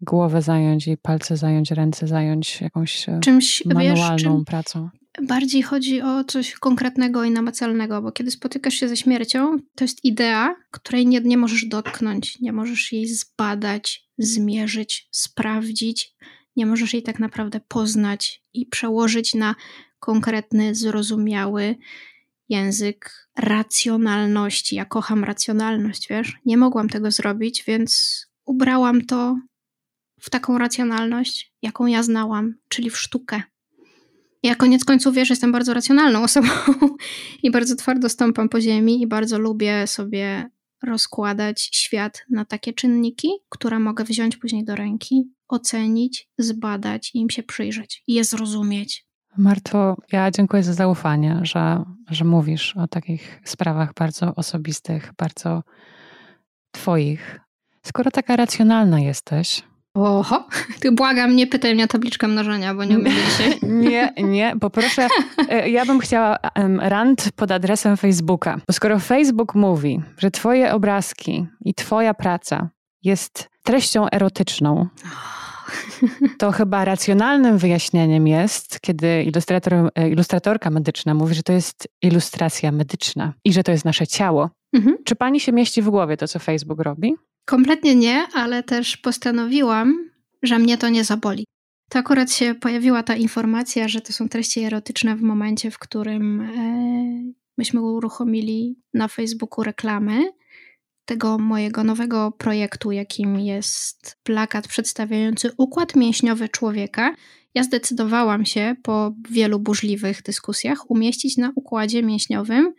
B: głowę zająć i palce zająć, ręce zająć jakąś e, Czymś, manualną wiesz, pracą.
A: Bardziej chodzi o coś konkretnego i namacalnego, bo kiedy spotykasz się ze śmiercią, to jest idea, której nie, nie możesz dotknąć, nie możesz jej zbadać, zmierzyć, sprawdzić, nie możesz jej tak naprawdę poznać i przełożyć na konkretny, zrozumiały język racjonalności. Ja kocham racjonalność, wiesz? Nie mogłam tego zrobić, więc ubrałam to w taką racjonalność, jaką ja znałam, czyli w sztukę. Ja koniec końców, wiesz, jestem bardzo racjonalną osobą i bardzo twardo stąpam po ziemi i bardzo lubię sobie rozkładać świat na takie czynniki, które mogę wziąć później do ręki, ocenić, zbadać i im się przyjrzeć i je zrozumieć.
B: Marto, ja dziękuję za zaufanie, że, że mówisz o takich sprawach bardzo osobistych, bardzo Twoich. Skoro taka racjonalna jesteś,
A: Oho, ty błagam, nie pytaj mnie o tabliczkę mnożenia, bo nie umiem dzisiaj.
B: Nie, nie, poproszę. E, ja bym chciała rant pod adresem Facebooka. Bo skoro Facebook mówi, że twoje obrazki i twoja praca jest treścią erotyczną, to chyba racjonalnym wyjaśnieniem jest, kiedy ilustrator, e, ilustratorka medyczna mówi, że to jest ilustracja medyczna i że to jest nasze ciało. Mhm. Czy pani się mieści w głowie to, co Facebook robi?
A: Kompletnie nie, ale też postanowiłam, że mnie to nie zaboli. To akurat się pojawiła ta informacja, że to są treści erotyczne w momencie, w którym e, myśmy uruchomili na Facebooku reklamy tego mojego nowego projektu, jakim jest plakat przedstawiający układ mięśniowy człowieka. Ja zdecydowałam się po wielu burzliwych dyskusjach umieścić na układzie mięśniowym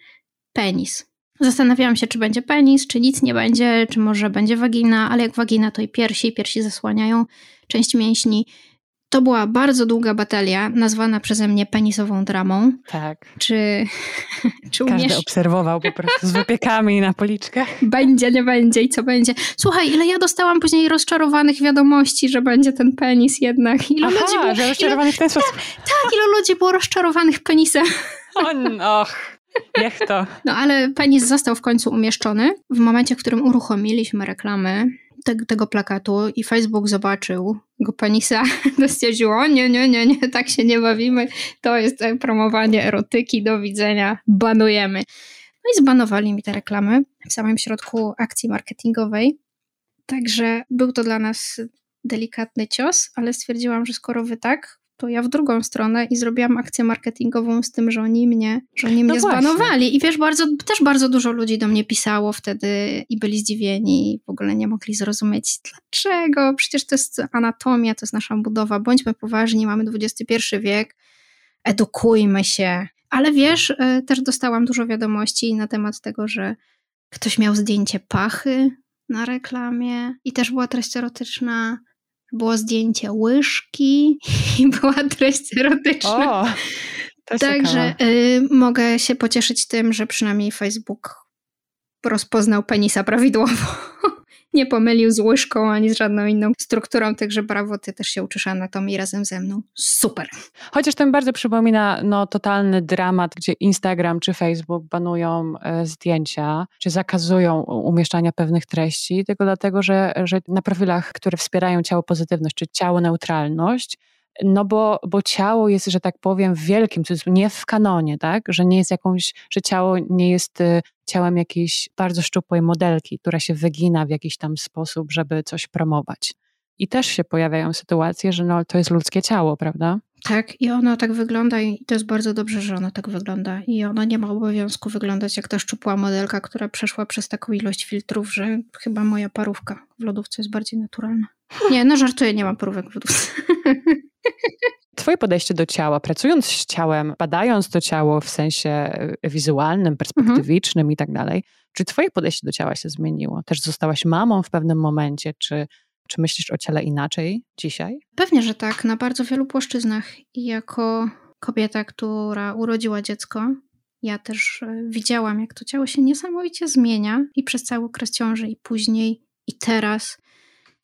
A: penis. Zastanawiałam się, czy będzie penis, czy nic nie będzie, czy może będzie wagina, ale jak wagina, to i piersi. Piersi zasłaniają część mięśni. To była bardzo długa batalia, nazwana przeze mnie penisową dramą.
B: Tak.
A: Czy,
B: czy umiesz... Każdy obserwował po prostu z wypiekami na policzkach.
A: Będzie, nie będzie i co będzie. Słuchaj, ile ja dostałam później rozczarowanych wiadomości, że będzie ten penis jednak.
B: Ilu Aha, ludzi było, że rozczarowanych ile, w ten sposób. Tak,
A: tak, ilu ludzi było rozczarowanych penisem.
B: Och, Niech to.
A: No ale penis został w końcu umieszczony. W momencie, w którym uruchomiliśmy reklamy te, tego plakatu i Facebook zobaczył go penisa, to stwierdził, o nie, nie, nie, nie, tak się nie bawimy, to jest promowanie erotyki, do widzenia, banujemy. No i zbanowali mi te reklamy w samym środku akcji marketingowej. Także był to dla nas delikatny cios, ale stwierdziłam, że skoro wy tak, to ja w drugą stronę i zrobiłam akcję marketingową z tym, że oni mnie, że oni mnie no zbanowali. I wiesz, bardzo, też bardzo dużo ludzi do mnie pisało wtedy i byli zdziwieni i w ogóle nie mogli zrozumieć dlaczego. Przecież to jest anatomia, to jest nasza budowa. Bądźmy poważni, mamy XXI wiek, edukujmy się. Ale wiesz, y, też dostałam dużo wiadomości na temat tego, że ktoś miał zdjęcie pachy na reklamie i też była treść erotyczna. Było zdjęcie łyżki i była treść erotyczna.
B: O,
A: Także y, mogę się pocieszyć tym, że przynajmniej Facebook rozpoznał penisa prawidłowo. nie pomylił z łyżką ani z żadną inną strukturą, także brawo, ty też się uczysz anatomii razem ze mną. Super.
B: Chociaż to mi bardzo przypomina no, totalny dramat, gdzie Instagram czy Facebook banują e, zdjęcia, czy zakazują umieszczania pewnych treści, tylko dlatego, że, że na profilach, które wspierają ciało pozytywność czy ciało neutralność, no bo, bo ciało jest, że tak powiem, w wielkim, jest nie w kanonie, tak? Że nie jest jakąś, że ciało nie jest y, ciałem jakiejś bardzo szczupłej modelki, która się wygina w jakiś tam sposób, żeby coś promować. I też się pojawiają sytuacje, że no, to jest ludzkie ciało, prawda?
A: Tak, i ono tak wygląda i to jest bardzo dobrze, że ono tak wygląda. I ono nie ma obowiązku wyglądać jak ta szczupła modelka, która przeszła przez taką ilość filtrów, że chyba moja parówka w lodówce jest bardziej naturalna. Nie, no żartuję, nie mam parówek w lodówce.
B: Twoje podejście do ciała, pracując z ciałem, badając to ciało w sensie e, wizualnym, perspektywicznym mhm. i tak dalej, czy Twoje podejście do ciała się zmieniło? Też zostałaś mamą w pewnym momencie, czy, czy myślisz o ciele inaczej dzisiaj?
A: Pewnie, że tak, na bardzo wielu płaszczyznach. I jako kobieta, która urodziła dziecko, ja też e, widziałam, jak to ciało się niesamowicie zmienia i przez cały okres ciąży, i później, i teraz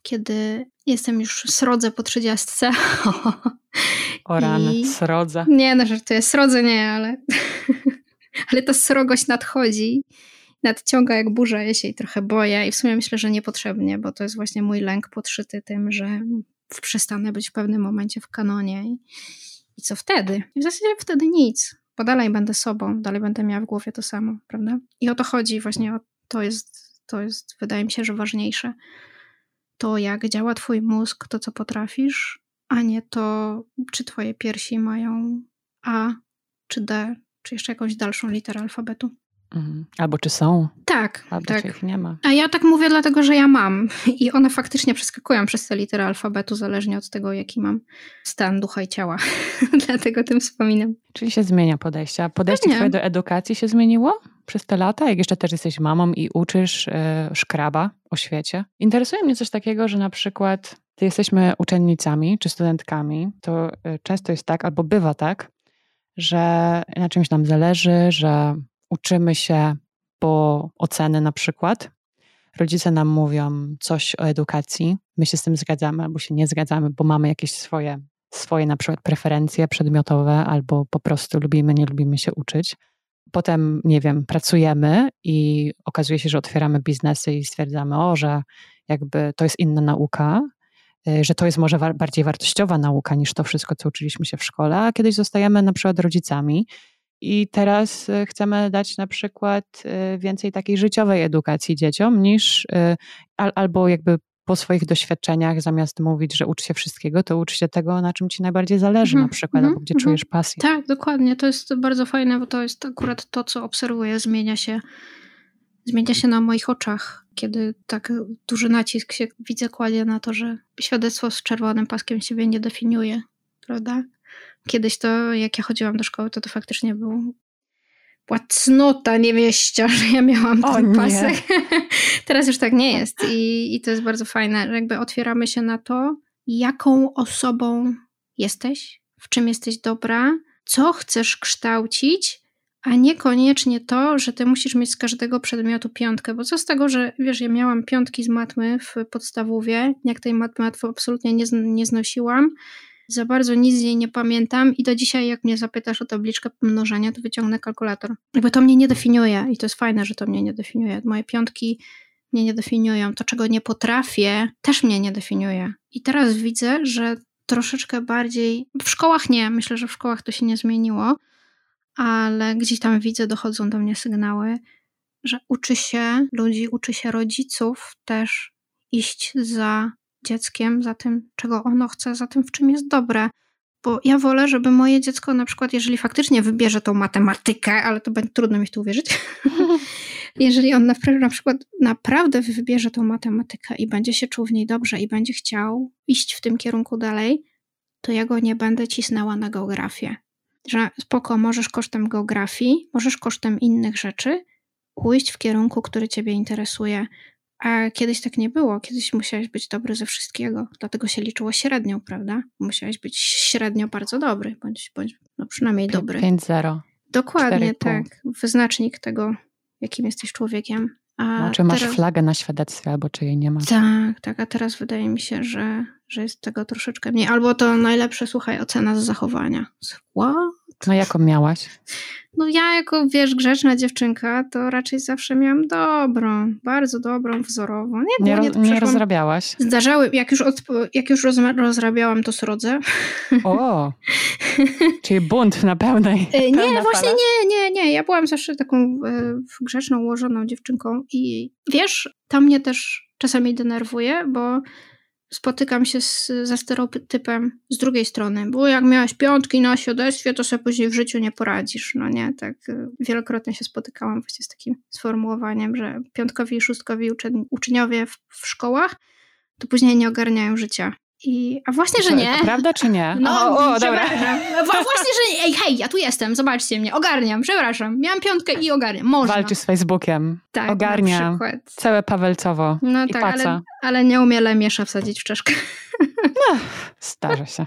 A: kiedy jestem już srodze po trzydziestce.
B: O rany, I... srodze.
A: Nie, no żartuję, srodze nie, ale, ale ta srogość nadchodzi, nadciąga jak burza, ja się jej trochę boję i w sumie myślę, że niepotrzebnie, bo to jest właśnie mój lęk podszyty tym, że przestanę być w pewnym momencie w kanonie i, i co wtedy? I w zasadzie wtedy nic, bo dalej będę sobą, dalej będę miała w głowie to samo, prawda? I o to chodzi właśnie, o, to jest, to jest wydaje mi się, że ważniejsze to, jak działa Twój mózg, to co potrafisz, a nie to, czy Twoje piersi mają A, czy D, czy jeszcze jakąś dalszą literę alfabetu.
B: Mhm. Albo czy są.
A: Tak,
B: albo
A: tak.
B: Czy ich nie ma.
A: A ja tak mówię dlatego, że ja mam. I one faktycznie przeskakują przez te litery alfabetu, zależnie od tego, jaki mam stan ducha i ciała. dlatego tym wspominam.
B: Czyli się zmienia podejście. A podejście twoje do edukacji się zmieniło przez te lata? Jak jeszcze też jesteś mamą i uczysz yy, szkraba o świecie? Interesuje mnie coś takiego, że na przykład gdy jesteśmy uczennicami czy studentkami, to yy, często jest tak, albo bywa tak, że na czymś nam zależy, że uczymy się po oceny na przykład. Rodzice nam mówią coś o edukacji, my się z tym zgadzamy albo się nie zgadzamy, bo mamy jakieś swoje, swoje na przykład preferencje przedmiotowe albo po prostu lubimy, nie lubimy się uczyć. Potem, nie wiem, pracujemy i okazuje się, że otwieramy biznesy i stwierdzamy, o, że jakby to jest inna nauka, y, że to jest może bardziej wartościowa nauka niż to wszystko, co uczyliśmy się w szkole, a kiedyś zostajemy na przykład rodzicami i teraz e, chcemy dać na przykład e, więcej takiej życiowej edukacji dzieciom niż e, albo jakby po swoich doświadczeniach, zamiast mówić, że ucz się wszystkiego, to ucz się tego, na czym ci najbardziej zależy, mm -hmm, na przykład, mm -hmm, albo gdzie mm -hmm. czujesz pasję.
A: Tak, dokładnie. To jest bardzo fajne, bo to jest akurat to, co obserwuję, zmienia się, zmienia się na moich oczach, kiedy tak duży nacisk się widzę kładzie na to, że świadectwo z czerwonym paskiem siebie nie definiuje, prawda? Kiedyś to, jak ja chodziłam do szkoły, to to faktycznie był była cnota niewieścia, że ja miałam o, ten pasek. Teraz już tak nie jest I, i to jest bardzo fajne, że jakby otwieramy się na to, jaką osobą jesteś, w czym jesteś dobra, co chcesz kształcić, a niekoniecznie to, że ty musisz mieć z każdego przedmiotu piątkę, bo co z tego, że wiesz, ja miałam piątki z matmy w podstawówie, jak tej matmy absolutnie nie, nie znosiłam, za bardzo nic z niej nie pamiętam i do dzisiaj jak mnie zapytasz o tabliczkę pomnożenia, to wyciągnę kalkulator. Jakby to mnie nie definiuje i to jest fajne, że to mnie nie definiuje. Moje piątki mnie nie definiują. To, czego nie potrafię, też mnie nie definiuje. I teraz widzę, że troszeczkę bardziej, w szkołach nie, myślę, że w szkołach to się nie zmieniło, ale gdzieś tam widzę, dochodzą do mnie sygnały, że uczy się ludzi, uczy się rodziców też iść za dzieckiem, za tym, czego ono chce, za tym, w czym jest dobre. Bo ja wolę, żeby moje dziecko na przykład, jeżeli faktycznie wybierze tą matematykę, ale to będzie trudno mi w to uwierzyć, jeżeli on na, przykład naprawdę wybierze tą matematykę i będzie się czuł w niej dobrze i będzie chciał iść w tym kierunku dalej, to ja go nie będę cisnęła na geografię. że spoko, możesz kosztem geografii, możesz kosztem innych rzeczy pójść w kierunku, który ciebie interesuje. A kiedyś tak nie było. Kiedyś musiałeś być dobry ze wszystkiego. Dlatego się liczyło średnią, prawda? Musiałeś być średnio bardzo dobry, bądź, bądź no przynajmniej dobry.
B: 5-0.
A: Dokładnie, tak. Wyznacznik tego, jakim jesteś człowiekiem.
B: A no, czy masz teraz... flagę na świadectwie, albo czy jej nie masz?
A: Tak, tak. A teraz wydaje mi się, że, że jest tego troszeczkę mniej. Albo to najlepsze, słuchaj, ocena z zachowania. What?
B: No jaką miałaś?
A: No ja jako, wiesz, grzeczna dziewczynka, to raczej zawsze miałam dobrą, bardzo dobrą, wzorową.
B: Nie, nie, roz, nie rozrabiałaś?
A: Zdarzały, jak już, od, jak już roz, rozrabiałam, to srodzę.
B: O, czyli bunt na pełnej
A: e, Nie, właśnie nie, nie, nie. Ja byłam zawsze taką e, grzeczną, ułożoną dziewczynką i wiesz, to mnie też czasami denerwuje, bo spotykam się z, ze stereotypem z drugiej strony, bo jak miałaś piątki na świadectwie, to sobie później w życiu nie poradzisz, no nie, tak y, wielokrotnie się spotykałam właśnie z takim sformułowaniem, że piątkowi i szóstkowi uczniowie w, w szkołach to później nie ogarniają życia. I, a właśnie, że nie.
B: To prawda czy nie?
A: No, o, o dobra. Właśnie, że nie. Ej, hej, ja tu jestem, zobaczcie mnie, ogarniam, przepraszam. Miałam piątkę i ogarniam. Można.
B: Walczy z Facebookiem. Tak, Ogarnia. Całe Pawelcowo. No I tak,
A: ale, ale, nie umie lemiesza wsadzić w czaszkę.
B: No, zdarza się.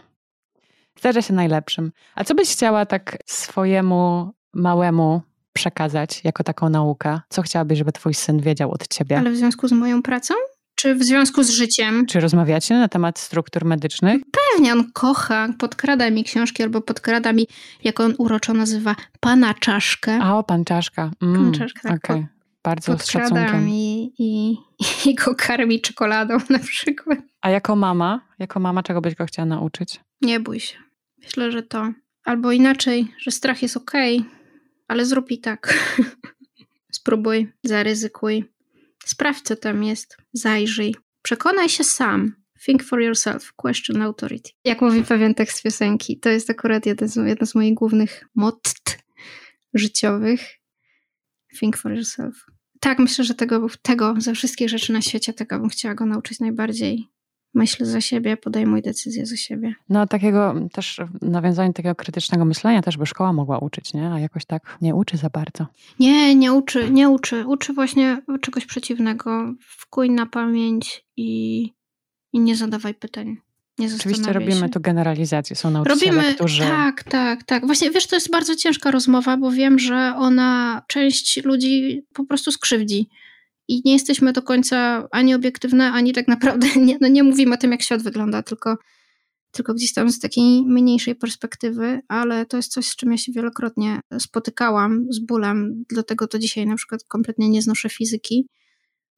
B: Zdarza się najlepszym. A co byś chciała tak swojemu małemu przekazać jako taką naukę? Co chciałabyś, żeby twój syn wiedział od ciebie?
A: Ale w związku z moją pracą? Czy w związku z życiem?
B: Czy rozmawiacie na temat struktur medycznych?
A: Pewnie, on kocha, podkrada mi książki albo podkrada mi, jak on uroczo nazywa, pana czaszkę.
B: A, o, pan czaszka. Mm, pan czaszka, tak. Okay. Bardzo podkrada z szacunkiem.
A: mi i, i go karmi czekoladą na przykład.
B: A jako mama? Jako mama czego byś go chciała nauczyć?
A: Nie bój się. Myślę, że to. Albo inaczej, że strach jest okej, okay, ale zrób i tak. Spróbuj, zaryzykuj Sprawdź, co tam jest, zajrzyj. Przekonaj się sam. Think for yourself, question authority. Jak mówi pewien tekst piosenki, to jest akurat jeden z, jedno z moich głównych motт życiowych. Think for yourself. Tak, myślę, że tego, tego ze wszystkich rzeczy na świecie, tego bym chciała go nauczyć najbardziej myśl za siebie, podejmuj decyzje za siebie.
B: No takiego też nawiązanie takiego krytycznego myślenia też by szkoła mogła uczyć, nie? A jakoś tak nie uczy za bardzo.
A: Nie, nie uczy, nie uczy. Uczy właśnie czegoś przeciwnego. Wkuj na pamięć i, i nie zadawaj pytań. Nie
B: Oczywiście robimy tu generalizację. Są nauczyciele, robimy, którzy...
A: Tak, tak, tak. Właśnie wiesz, to jest bardzo ciężka rozmowa, bo wiem, że ona część ludzi po prostu skrzywdzi i nie jesteśmy do końca ani obiektywne, ani tak naprawdę nie, no nie mówimy o tym, jak świat wygląda, tylko, tylko gdzieś tam z takiej mniejszej perspektywy, ale to jest coś, z czym ja się wielokrotnie spotykałam z bólem, dlatego to dzisiaj na przykład kompletnie nie znoszę fizyki,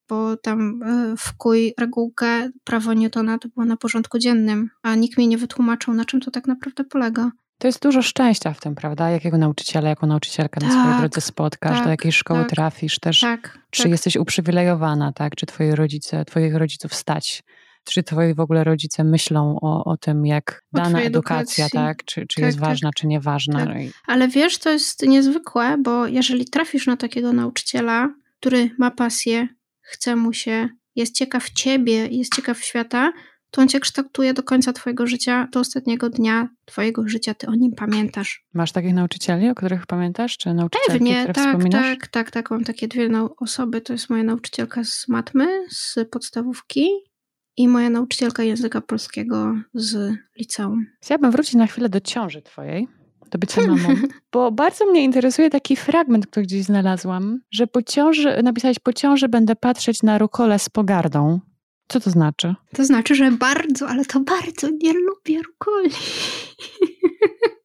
A: bo tam e, wkuj regułkę prawo Newtona to było na porządku dziennym, a nikt mi nie wytłumaczył, na czym to tak naprawdę polega.
B: To jest dużo szczęścia w tym, prawda? Jakiego nauczyciela, jaką nauczycielkę tak, na swojej tak, drodze spotkasz, tak, do jakiej szkoły tak, trafisz też. Tak, czy tak. jesteś uprzywilejowana, tak? Czy twoi rodzice, twoich rodziców stać? Czy twoi w ogóle rodzice myślą o, o tym, jak o dana edukacja, tak? Czy, czy jest ważna, czy nieważna? No
A: Ale wiesz, to jest niezwykłe, bo jeżeli trafisz na takiego nauczyciela, który ma pasję, chce mu się, jest ciekaw ciebie, jest ciekaw świata, to on cię kształtuje do końca twojego życia, do ostatniego dnia twojego życia, ty o nim pamiętasz.
B: Masz takich nauczycieli, o których pamiętasz, czy nauczycielki,
A: Pewnie, tak,
B: wspominasz?
A: tak, tak, tak, mam takie dwie osoby, to jest moja nauczycielka z matmy, z podstawówki i moja nauczycielka języka polskiego z liceum.
B: Chciałabym wrócić na chwilę do ciąży twojej, do bycia mamą, bo bardzo mnie interesuje taki fragment, który gdzieś znalazłam, że po ciąży, napisałeś, po ciąży będę patrzeć na rukolę z pogardą. Co to znaczy?
A: To znaczy, że bardzo, ale to bardzo nie lubię rukoli.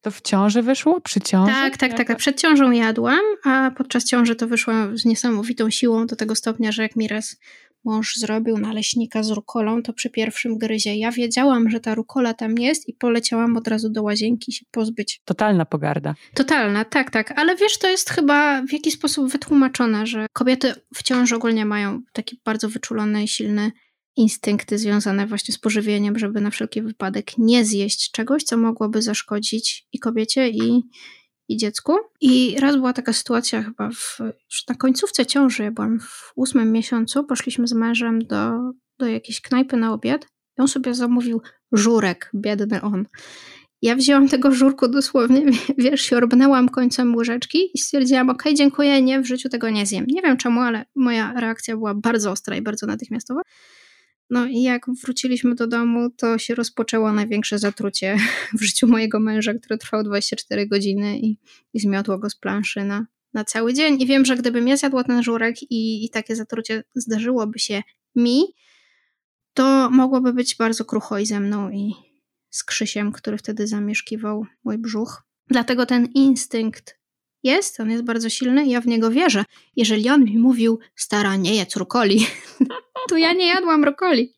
B: To w ciąży wyszło? Przy ciąży?
A: Tak, tak, tak. Przed ciążą jadłam, a podczas ciąży to wyszło z niesamowitą siłą do tego stopnia, że jak mi raz mąż zrobił naleśnika z rukolą, to przy pierwszym gryzie ja wiedziałam, że ta rukola tam jest i poleciałam od razu do łazienki się pozbyć.
B: Totalna pogarda.
A: Totalna, tak, tak. Ale wiesz, to jest chyba w jakiś sposób wytłumaczone, że kobiety w ciąży ogólnie mają taki bardzo wyczulony silny instynkty związane właśnie z pożywieniem, żeby na wszelki wypadek nie zjeść czegoś, co mogłoby zaszkodzić i kobiecie, i, i dziecku. I raz była taka sytuacja chyba w, już na końcówce ciąży, ja byłam w ósmym miesiącu, poszliśmy z mężem do, do jakiejś knajpy na obiad i on sobie zamówił żurek, biedny on. Ja wzięłam tego żurku dosłownie, wiesz, siorbnęłam końcem łyżeczki i stwierdziłam, ok, dziękuję, nie, w życiu tego nie zjem. Nie wiem czemu, ale moja reakcja była bardzo ostra i bardzo natychmiastowa. No i jak wróciliśmy do domu, to się rozpoczęło największe zatrucie w życiu mojego męża, które trwało 24 godziny i, i zmiotło go z planszy na, na cały dzień. I wiem, że gdybym ja zjadła ten żurek i, i takie zatrucie zdarzyłoby się mi, to mogłoby być bardzo krucho i ze mną i z Krzysiem, który wtedy zamieszkiwał mój brzuch. Dlatego ten instynkt jest, on jest bardzo silny ja w niego wierzę. Jeżeli on mi mówił, stara, nie jedz rukoli, to ja nie jadłam rukoli.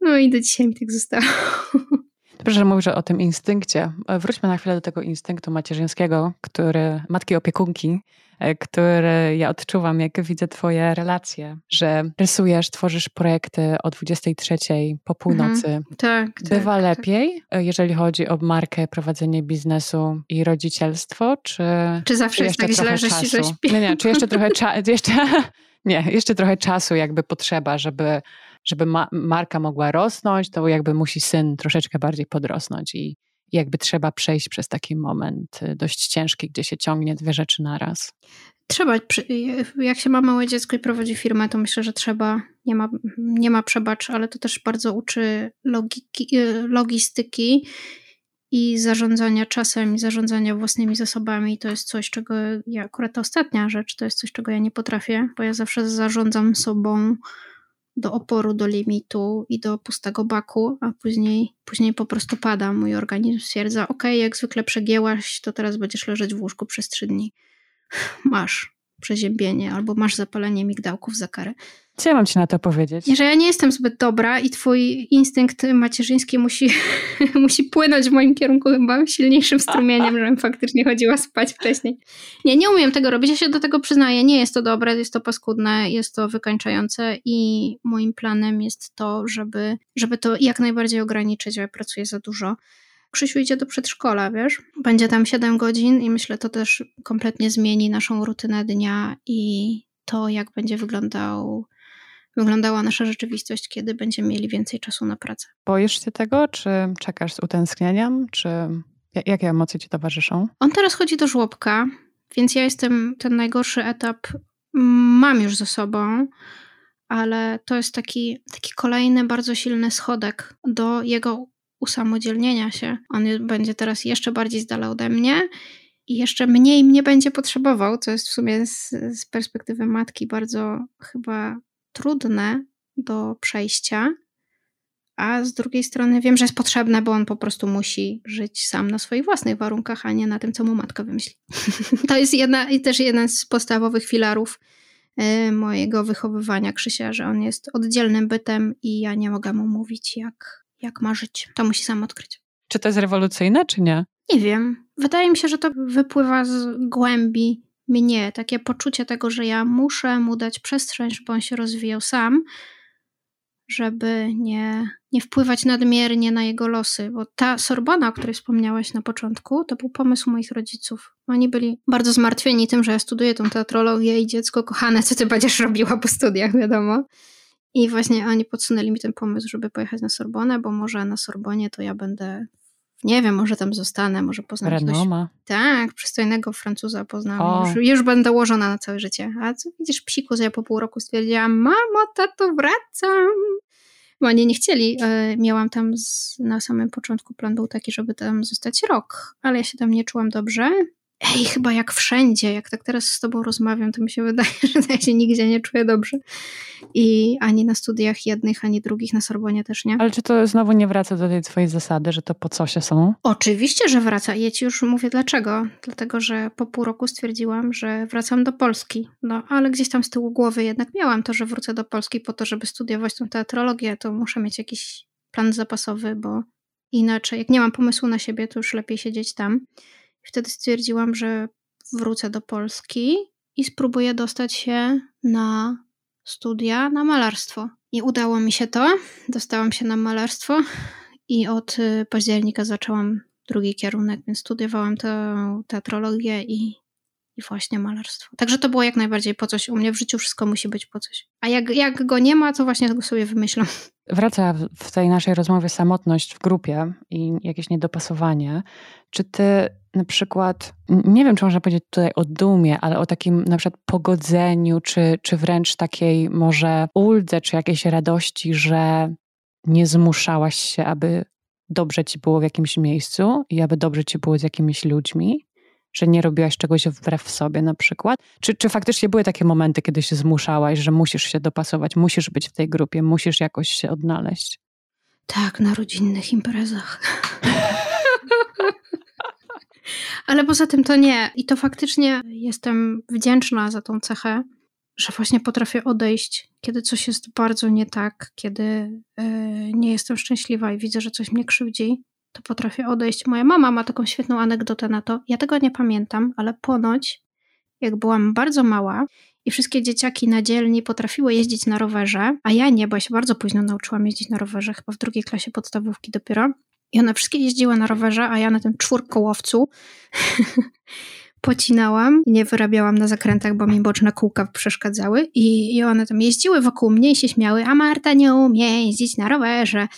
A: No i do dzisiaj mi tak zostało.
B: Dobrze, że mówisz o tym instynkcie. Wróćmy na chwilę do tego instynktu macierzyńskiego, który matki opiekunki, który ja odczuwam, jak widzę Twoje relacje, że rysujesz, tworzysz projekty o 23 po północy. Mhm,
A: tak.
B: Bywa
A: tak,
B: lepiej, tak. jeżeli chodzi o markę, prowadzenie biznesu i rodzicielstwo, czy.
A: Czy zawsze
B: czy
A: jest tak źle, że się
B: Nie, nie, czy jeszcze trochę czasu. Jeszcze, nie, jeszcze trochę czasu jakby potrzeba, żeby żeby ma marka mogła rosnąć, to jakby musi syn troszeczkę bardziej podrosnąć i jakby trzeba przejść przez taki moment y, dość ciężki, gdzie się ciągnie dwie rzeczy naraz.
A: Trzeba, jak się ma małe dziecko i prowadzi firmę, to myślę, że trzeba, nie ma, nie ma przebacz, ale to też bardzo uczy logiki, y, logistyki i zarządzania czasem, i zarządzania własnymi zasobami. To jest coś, czego ja, akurat ta ostatnia rzecz, to jest coś, czego ja nie potrafię, bo ja zawsze zarządzam sobą do oporu, do limitu i do pustego baku, a później, później po prostu pada. Mój organizm stwierdza, ok, jak zwykle przegięłaś, to teraz będziesz leżeć w łóżku przez trzy dni. Masz przeziębienie albo masz zapalenie migdałków za karę.
B: Co ja mam ci na to powiedzieć?
A: Że ja nie jestem zbyt dobra i twój instynkt macierzyński musi, musi płynąć w moim kierunku chyba silniejszym strumieniem, żebym faktycznie chodziła spać wcześniej. Nie, nie umiem tego robić, ja się do tego przyznaję. Nie jest to dobre, jest to paskudne, jest to wykańczające i moim planem jest to, żeby, żeby to jak najbardziej ograniczyć, ja pracuję za dużo. Krzysiu idzie do przedszkola, wiesz? Będzie tam 7 godzin i myślę, to też kompletnie zmieni naszą rutynę dnia i to, jak będzie wyglądał wyglądała nasza rzeczywistość, kiedy będziemy mieli więcej czasu na pracę.
B: Boisz się tego, czy czekasz z utęsknieniem, czy jakie emocje ci towarzyszą?
A: On teraz chodzi do żłobka, więc ja jestem ten najgorszy etap mam już ze sobą, ale to jest taki, taki kolejny bardzo silny schodek do jego usamodzielnienia się. On będzie teraz jeszcze bardziej z dala ode mnie i jeszcze mniej mnie będzie potrzebował, co jest w sumie z, z perspektywy matki bardzo chyba trudne do przejścia, a z drugiej strony wiem, że jest potrzebne, bo on po prostu musi żyć sam na swoich własnych warunkach, a nie na tym, co mu matka wymyśli. to jest jedna, i też jeden z podstawowych filarów y, mojego wychowywania Krzysia, że on jest oddzielnym bytem i ja nie mogę mu mówić, jak, jak ma żyć. To musi sam odkryć.
B: Czy to jest rewolucyjne, czy nie?
A: Nie wiem. Wydaje mi się, że to wypływa z głębi mnie, takie poczucie tego, że ja muszę mu dać przestrzeń, żeby on się rozwijał sam, żeby nie, nie wpływać nadmiernie na jego losy. Bo ta Sorbona, o której wspomniałaś na początku, to był pomysł moich rodziców. Oni byli bardzo zmartwieni tym, że ja studiuję tą teatrologię i dziecko kochane, co ty będziesz robiła po studiach, wiadomo. I właśnie oni podsunęli mi ten pomysł, żeby pojechać na Sorbonę, bo może na Sorbonie to ja będę nie wiem, może tam zostanę, może poznam
B: Renoma.
A: Tak, przystojnego Francuza poznałam. Już, już, będę ułożona na całe życie. A co widzisz, psiku, że ja po pół roku stwierdziłam, mamo, tato, wracam. Bo oni nie chcieli. E, miałam tam z, na samym początku plan był taki, żeby tam zostać rok, ale ja się tam nie czułam dobrze ej, chyba jak wszędzie, jak tak teraz z tobą rozmawiam, to mi się wydaje, że ja się nigdzie nie czuję dobrze. I ani na studiach jednych, ani drugich na Sorbonie też nie.
B: Ale czy to znowu nie wraca do tej twojej zasady, że to po co się są?
A: Oczywiście, że wraca. Ja ci już mówię dlaczego. Dlatego, że po pół roku stwierdziłam, że wracam do Polski. No, ale gdzieś tam z tyłu głowy jednak miałam to, że wrócę do Polski po to, żeby studiować tą teatrologię, to muszę mieć jakiś plan zapasowy, bo inaczej, jak nie mam pomysłu na siebie, to już lepiej siedzieć tam. Wtedy stwierdziłam, że wrócę do Polski i spróbuję dostać się na studia na malarstwo. I udało mi się to. Dostałam się na malarstwo i od y, października zaczęłam drugi kierunek, więc studiowałam tę teatrologię i i właśnie malarstwo. Także to było jak najbardziej po coś. U mnie w życiu wszystko musi być po coś. A jak, jak go nie ma, to właśnie tego sobie wymyślam.
B: Wraca w tej naszej rozmowie samotność w grupie i jakieś niedopasowanie. Czy ty na przykład, nie wiem, czy można powiedzieć tutaj o dumie, ale o takim na przykład pogodzeniu, czy, czy wręcz takiej może uldze, czy jakiejś radości, że nie zmuszałaś się, aby dobrze ci było w jakimś miejscu i aby dobrze ci było z jakimiś ludźmi? Że nie robiłaś czegoś wbrew sobie na przykład? Czy, czy faktycznie były takie momenty, kiedy się zmuszałaś, że musisz się dopasować, musisz być w tej grupie, musisz jakoś się odnaleźć?
A: Tak, na rodzinnych imprezach. Ale poza tym to nie. I to faktycznie jestem wdzięczna za tą cechę, że właśnie potrafię odejść, kiedy coś jest bardzo nie tak, kiedy yy, nie jestem szczęśliwa i widzę, że coś mnie krzywdzi, to potrafię odejść. Moja mama ma taką świetną anegdotę na to. Ja tego nie pamiętam, ale ponoć, jak byłam bardzo mała i wszystkie dzieciaki na dzielni potrafiły jeździć na rowerze, a ja nie, bo ja się bardzo późno nauczyłam jeździć na rowerze, chyba w drugiej klasie podstawówki dopiero. I one wszystkie jeździły na rowerze, a ja na tym czwórkołowcu pocinałam i nie wyrabiałam na zakrętach, bo mi boczne kółka przeszkadzały. I, I one tam jeździły wokół mnie i się śmiały, a Marta nie umie jeździć na rowerze.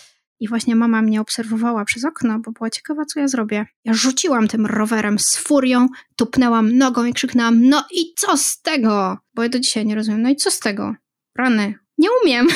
A: I właśnie mama mnie obserwowała przez okno, bo była ciekawa, co ja zrobię. Ja rzuciłam tym rowerem z furią, tupnęłam nogą i krzyknęłam, no i co z tego? Bo ja do dzisiaj nie rozumiem, no i co z tego? Rany, nie umiem.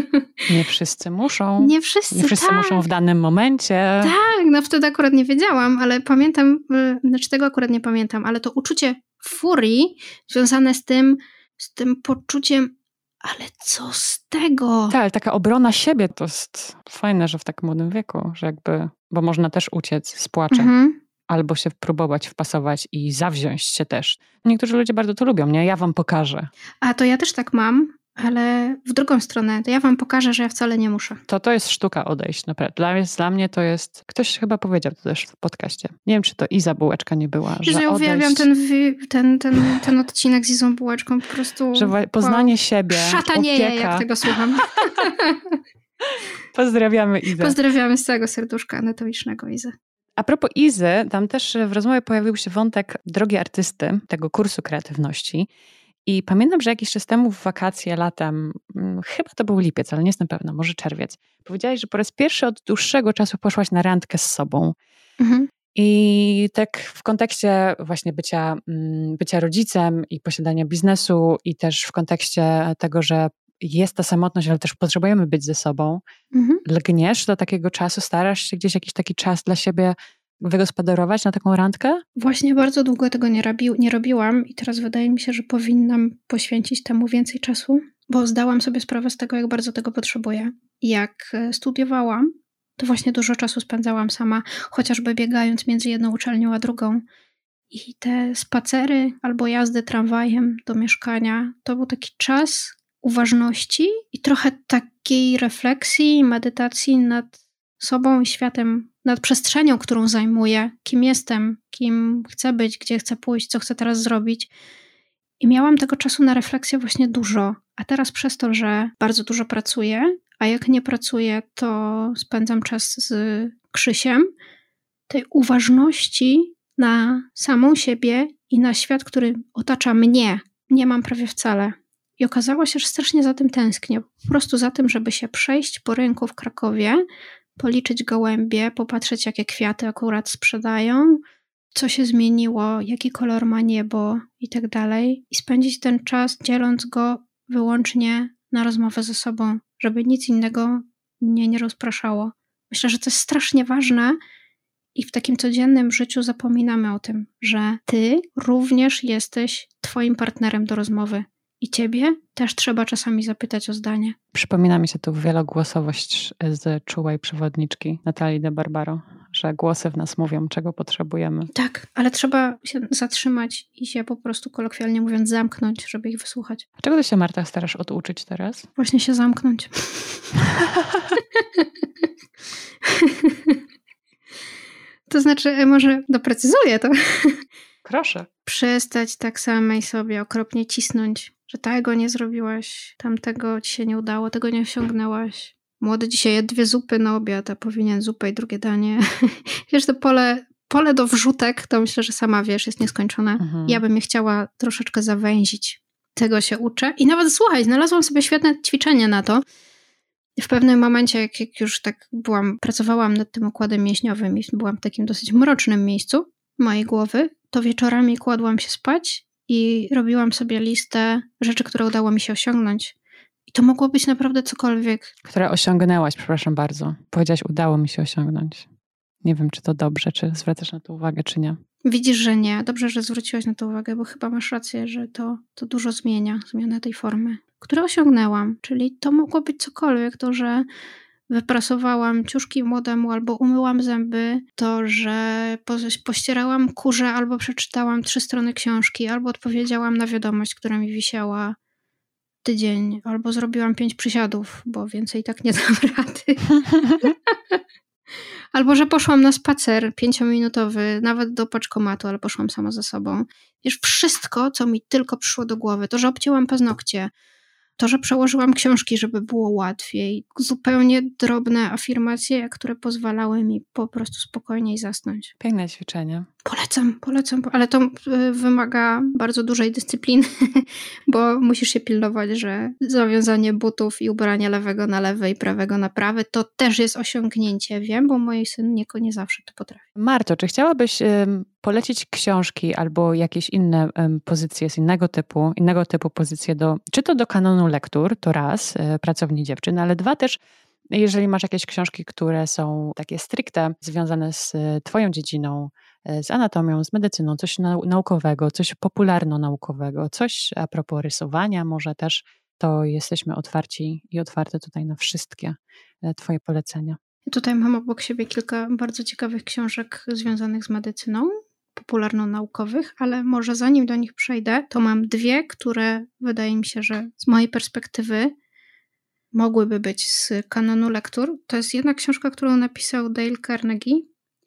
B: Nie wszyscy muszą.
A: Nie wszyscy,
B: Nie wszyscy
A: tak.
B: muszą w danym momencie.
A: Tak, no wtedy akurat nie wiedziałam, ale pamiętam, y, znaczy tego akurat nie pamiętam, ale to uczucie furii związane z tym, z tym poczuciem, ale co z tego?
B: Tak, ale taka obrona siebie to jest fajne, że w tak młodym wieku, że jakby, bo można też uciec z płaczem.
A: Mhm.
B: Albo się próbować wpasować i zawziąć się też. Niektórzy ludzie bardzo to lubią, nie? Ja wam pokażę.
A: A to ja też tak mam, ale w drugą stronę, to ja wam pokażę, że ja wcale nie muszę.
B: To to jest sztuka odejść, naprawdę. Dla, mnie- dla mnie to jest, ktoś chyba powiedział to też w podcaście. Nie wiem, czy to Iza Bułeczka nie była, że
A: Że ja uwielbiam
B: odejść,
A: ten, ten, ten, ten odcinek z Izą Bułeczką, po prostu...
B: że poznanie siebie,
A: Szatanieje,
B: opieka.
A: jak tego słucham.
B: Pozdrawiamy Izę.
A: Pozdrawiamy z całego serduszka anatomicznego Izę.
B: A propos Izy, tam też w rozmowie pojawił się wątek drogi artysty, tego kursu kreatywności. I pamiętam, że jakiś czas temu w wakacje latem, mm, chyba to był lipiec, ale nie jestem pewna, może czerwiec, powiedziałaś, że po raz pierwszy od dłuższego czasu poszłaś na randkę z sobą.
A: Mhm.
B: I tak w kontekście właśnie bycia, mm, bycia rodzicem i posiadania biznesu, i też w kontekście tego, że jest ta samotność, ale też potrzebujemy być ze sobą,
A: Mhm.
B: lgniesz do takiego czasu, starasz się gdzieś jakiś taki czas dla siebie wygospodarować na taką randkę?
A: Właśnie bardzo długo tego nie, robi, nie robiłam i teraz wydaje mi się, że powinnam poświęcić temu więcej czasu, bo zdałam sobie sprawę z tego, jak bardzo tego potrzebuję. Jak e, studiowałam, to właśnie dużo czasu spędzałam sama, chociażby biegając między jedną uczelnią a drugą. I te spacery albo jazdy tramwajem do mieszkania to był taki czas uważności i trochę takiej refleksji, medytacji nad sobą i światem, nad przestrzenią, którą zajmuję, kim jestem, kim chcę być, gdzie chcę pójść, co chcę teraz zrobić. I miałam tego czasu na refleksję właśnie dużo. A teraz przez to, że bardzo dużo pracuję, a jak nie pracuję, to spędzam czas z Krzysiem, tej uważności na samą siebie i na świat, który otacza mnie, nie mam prawie wcale. I okazało się, że strasznie za tym tęsknię. Po prostu za tym, żeby się przejść po rynku w Krakowie, policzyć gołębie, popatrzeć, jakie kwiaty akurat sprzedają, co się zmieniło, jaki kolor ma niebo i tak dalej. I spędzić ten czas dzieląc go wyłącznie na rozmowę ze sobą, żeby nic innego mnie nie rozpraszało. Myślę, że to jest strasznie ważne i w takim codziennym życiu zapominamy o tym, że ty również jesteś twoim partnerem do rozmowy. I ciebie też trzeba czasami zapytać o zdanie.
B: Przypomina mi się tu wielogłosowość z czułej przewodniczki Natalii de Barbaro, że głosy w nas mówią, czego potrzebujemy.
A: Tak, ale trzeba się zatrzymać i się po prostu kolokwialnie mówiąc zamknąć, żeby ich wysłuchać.
B: A czego ty się, Marta, starasz oduczyć teraz?
A: Właśnie się zamknąć. to znaczy, e, może doprecyzuję to.
B: Proszę.
A: Przestać tak samej sobie okropnie cisnąć, że tego nie zrobiłaś, tamtego ci się nie udało, tego nie osiągnęłaś. Młody dzisiaj je dwie zupy na obiad, a powinien zupę i drugie danie. Wiesz, to pole, pole do wrzutek, to myślę, że sama wiesz, jest nieskończone. Mhm. Ja bym je chciała troszeczkę zawęzić. Tego się uczę. I nawet słuchaj, znalazłam sobie świetne ćwiczenie na to. W pewnym momencie, jak, jak już tak byłam, pracowałam nad tym układem mięśniowym i byłam w takim dosyć mrocznym miejscu mojej głowy, to wieczorami kładłam się spać i robiłam sobie listę rzeczy, które udało mi się osiągnąć. I to mogło być naprawdę cokolwiek.
B: Które osiągnęłaś, przepraszam bardzo. Powiedziałaś, udało mi się osiągnąć. Nie wiem, czy to dobrze, czy zwracasz na to uwagę, czy nie.
A: Widzisz, że nie. Dobrze, że zwróciłaś na to uwagę, bo chyba masz rację, że to, to dużo zmienia, zmiana tej formy, które osiągnęłam. Czyli to mogło być cokolwiek, to, że wyprasowałam ciuszki młodemu albo umyłam zęby, to, że pościerałam kurze albo przeczytałam trzy strony książki, albo odpowiedziałam na wiadomość, która mi wisiała tydzień, albo zrobiłam pięć przysiadów, bo więcej tak nie dam rady. Albo że poszłam na spacer pięciominutowy, nawet do paczkomatu, ale poszłam sama ze sobą. Wiesz, wszystko, co mi tylko przyszło do głowy, to, że obcięłam paznokcie, to, że przełożyłam książki, żeby było łatwiej. Zupełnie drobne afirmacje, które pozwalały mi po prostu spokojniej zasnąć.
B: Piękne ćwiczenie.
A: Polecam, polecam, ale to y, wymaga bardzo dużej dyscypliny, bo musisz się pilnować, że zawiązanie butów i ubranie lewego na lewe i prawego na prawy to też jest osiągnięcie, wiem, bo mój syn nie, nie zawsze to potrafi.
B: Marto, czy chciałabyś polecić książki albo jakieś inne pozycje z innego typu, innego typu pozycje do, czy to do kanonu lektur, to raz, e, pracowni dziewczyn, ale dwa też jeżeli masz jakieś książki, które są takie stricte związane z e, Twoją dziedziną, z anatomią, z medycyną, coś naukowego, coś popularno-naukowego, coś a propos rysowania, może też, to jesteśmy otwarci i otwarte tutaj na wszystkie Twoje polecenia.
A: Tutaj mam obok siebie kilka bardzo ciekawych książek związanych z medycyną popularno-naukowych, ale może zanim do nich przejdę, to mam dwie, które wydaje mi się, że z mojej perspektywy mogłyby być z kanonu lektur. To jest jedna książka, którą napisał Dale Carnegie,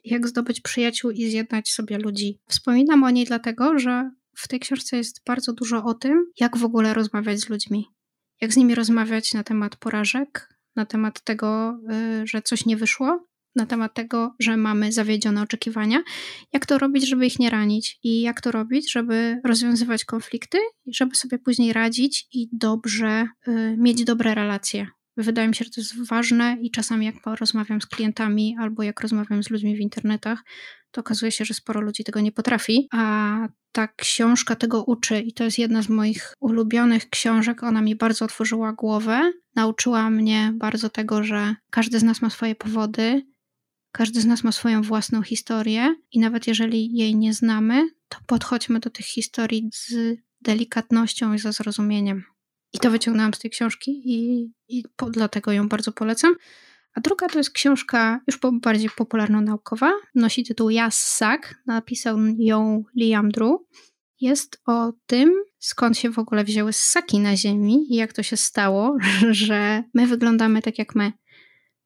A: Jak zdobyć przyjaciół i zjednać sobie ludzi. Wspominam o niej dlatego, że w tej książce jest bardzo dużo o tym, jak w ogóle rozmawiać z ludźmi. Jak z nimi rozmawiać na temat porażek, na temat tego, y, że coś nie wyszło, na temat tego, że mamy zawiedzione oczekiwania, jak to robić, żeby ich nie ranić i jak to robić, żeby rozwiązywać konflikty żeby sobie później radzić i dobrze y, mieć dobre relacje. Wydaje mi się, że to jest ważne i czasami jak rozmawiam z klientami albo jak rozmawiam z ludźmi w internetach, to okazuje się, że sporo ludzi tego nie potrafi, a ta książka tego uczy i to jest jedna z moich ulubionych książek. Ona mi bardzo otworzyła głowę, nauczyła mnie bardzo tego, że każdy z nas ma swoje powody, każdy z nas ma swoją własną historię i nawet jeżeli jej nie znamy, to podchodźmy do tych historii z delikatnością i ze zrozumieniem. I to wyciągnęłam z tej książki i, i po, dlatego ją bardzo polecam. A druga to jest książka już bardziej popularno-naukowa. Nosi tytuł Sak. Napisał ją Liam Drew. Jest o tym, skąd się w ogóle wzięły ssaki na Ziemi i jak to się stało, że my wyglądamy tak jak my.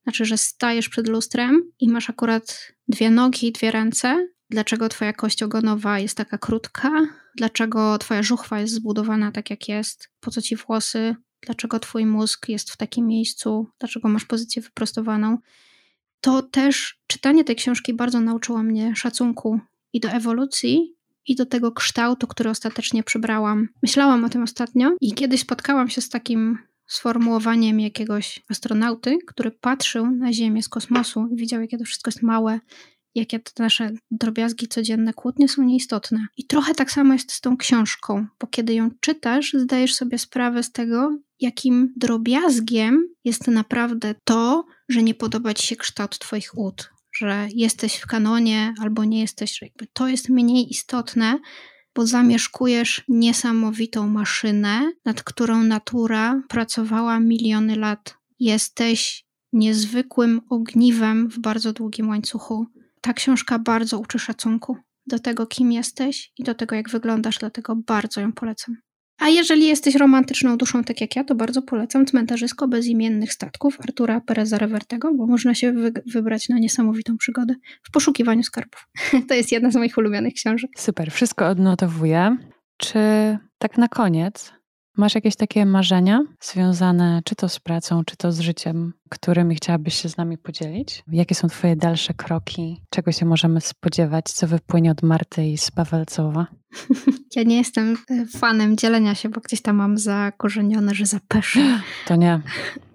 A: Znaczy, że stajesz przed lustrem i masz akurat dwie nogi i dwie ręce. Dlaczego twoja kość ogonowa jest taka krótka? Dlaczego twoja żuchwa jest zbudowana tak, jak jest? Po co ci włosy? Dlaczego twój mózg jest w takim miejscu? Dlaczego masz pozycję wyprostowaną? To też czytanie tej książki bardzo nauczyło mnie szacunku i do ewolucji, i do tego kształtu, który ostatecznie przybrałam. Myślałam o tym ostatnio i kiedyś spotkałam się z takim sformułowaniem jakiegoś astronauty, który patrzył na Ziemię z kosmosu i widział, jakie to wszystko jest małe, jakie te nasze drobiazgi codzienne, kłótnie są nieistotne. I trochę tak samo jest z tą książką, bo kiedy ją czytasz, zdajesz sobie sprawę z tego, jakim drobiazgiem jest naprawdę to, że nie podoba ci się kształt twoich ud, że jesteś w kanonie albo nie jesteś, że jakby to jest mniej istotne, bo zamieszkujesz niesamowitą maszynę, nad którą natura pracowała miliony lat. Jesteś niezwykłym ogniwem w bardzo długim łańcuchu. Ta książka bardzo uczy szacunku do tego, kim jesteś i do tego, jak wyglądasz, dlatego bardzo ją polecam. A jeżeli jesteś romantyczną duszą, tak jak ja, to bardzo polecam Cmentarzysko bezimiennych statków Artura Pereza Revertego, bo można się wy wybrać na niesamowitą przygodę w poszukiwaniu skarbów. to jest jedna z moich ulubionych książek.
B: Super, wszystko odnotowuję. Czy tak na koniec Masz jakieś takie marzenia związane czy to z pracą, czy to z życiem, którymi chciałabyś się z nami podzielić? Jakie są Twoje dalsze kroki? Czego się możemy spodziewać? Co wypłynie od Marty i z Pawelcowa?
A: Ja nie jestem e, fanem dzielenia się, bo gdzieś tam mam zakorzenione, że zapeszę.
B: To nie.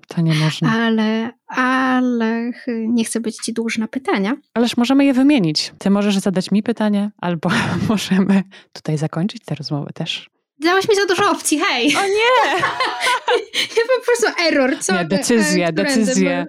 B: To nie można.
A: Ale, ale nie chcę być ci dłużna pytania.
B: Ależ możemy je wymienić. Ty możesz zadać mi pytanie, albo możemy tutaj zakończyć tę rozmowę też.
A: Dałaś mi za dużo opcji, hej!
B: O nie!
A: ja po prostu error. Co,
B: nie, decyzja, decyzja.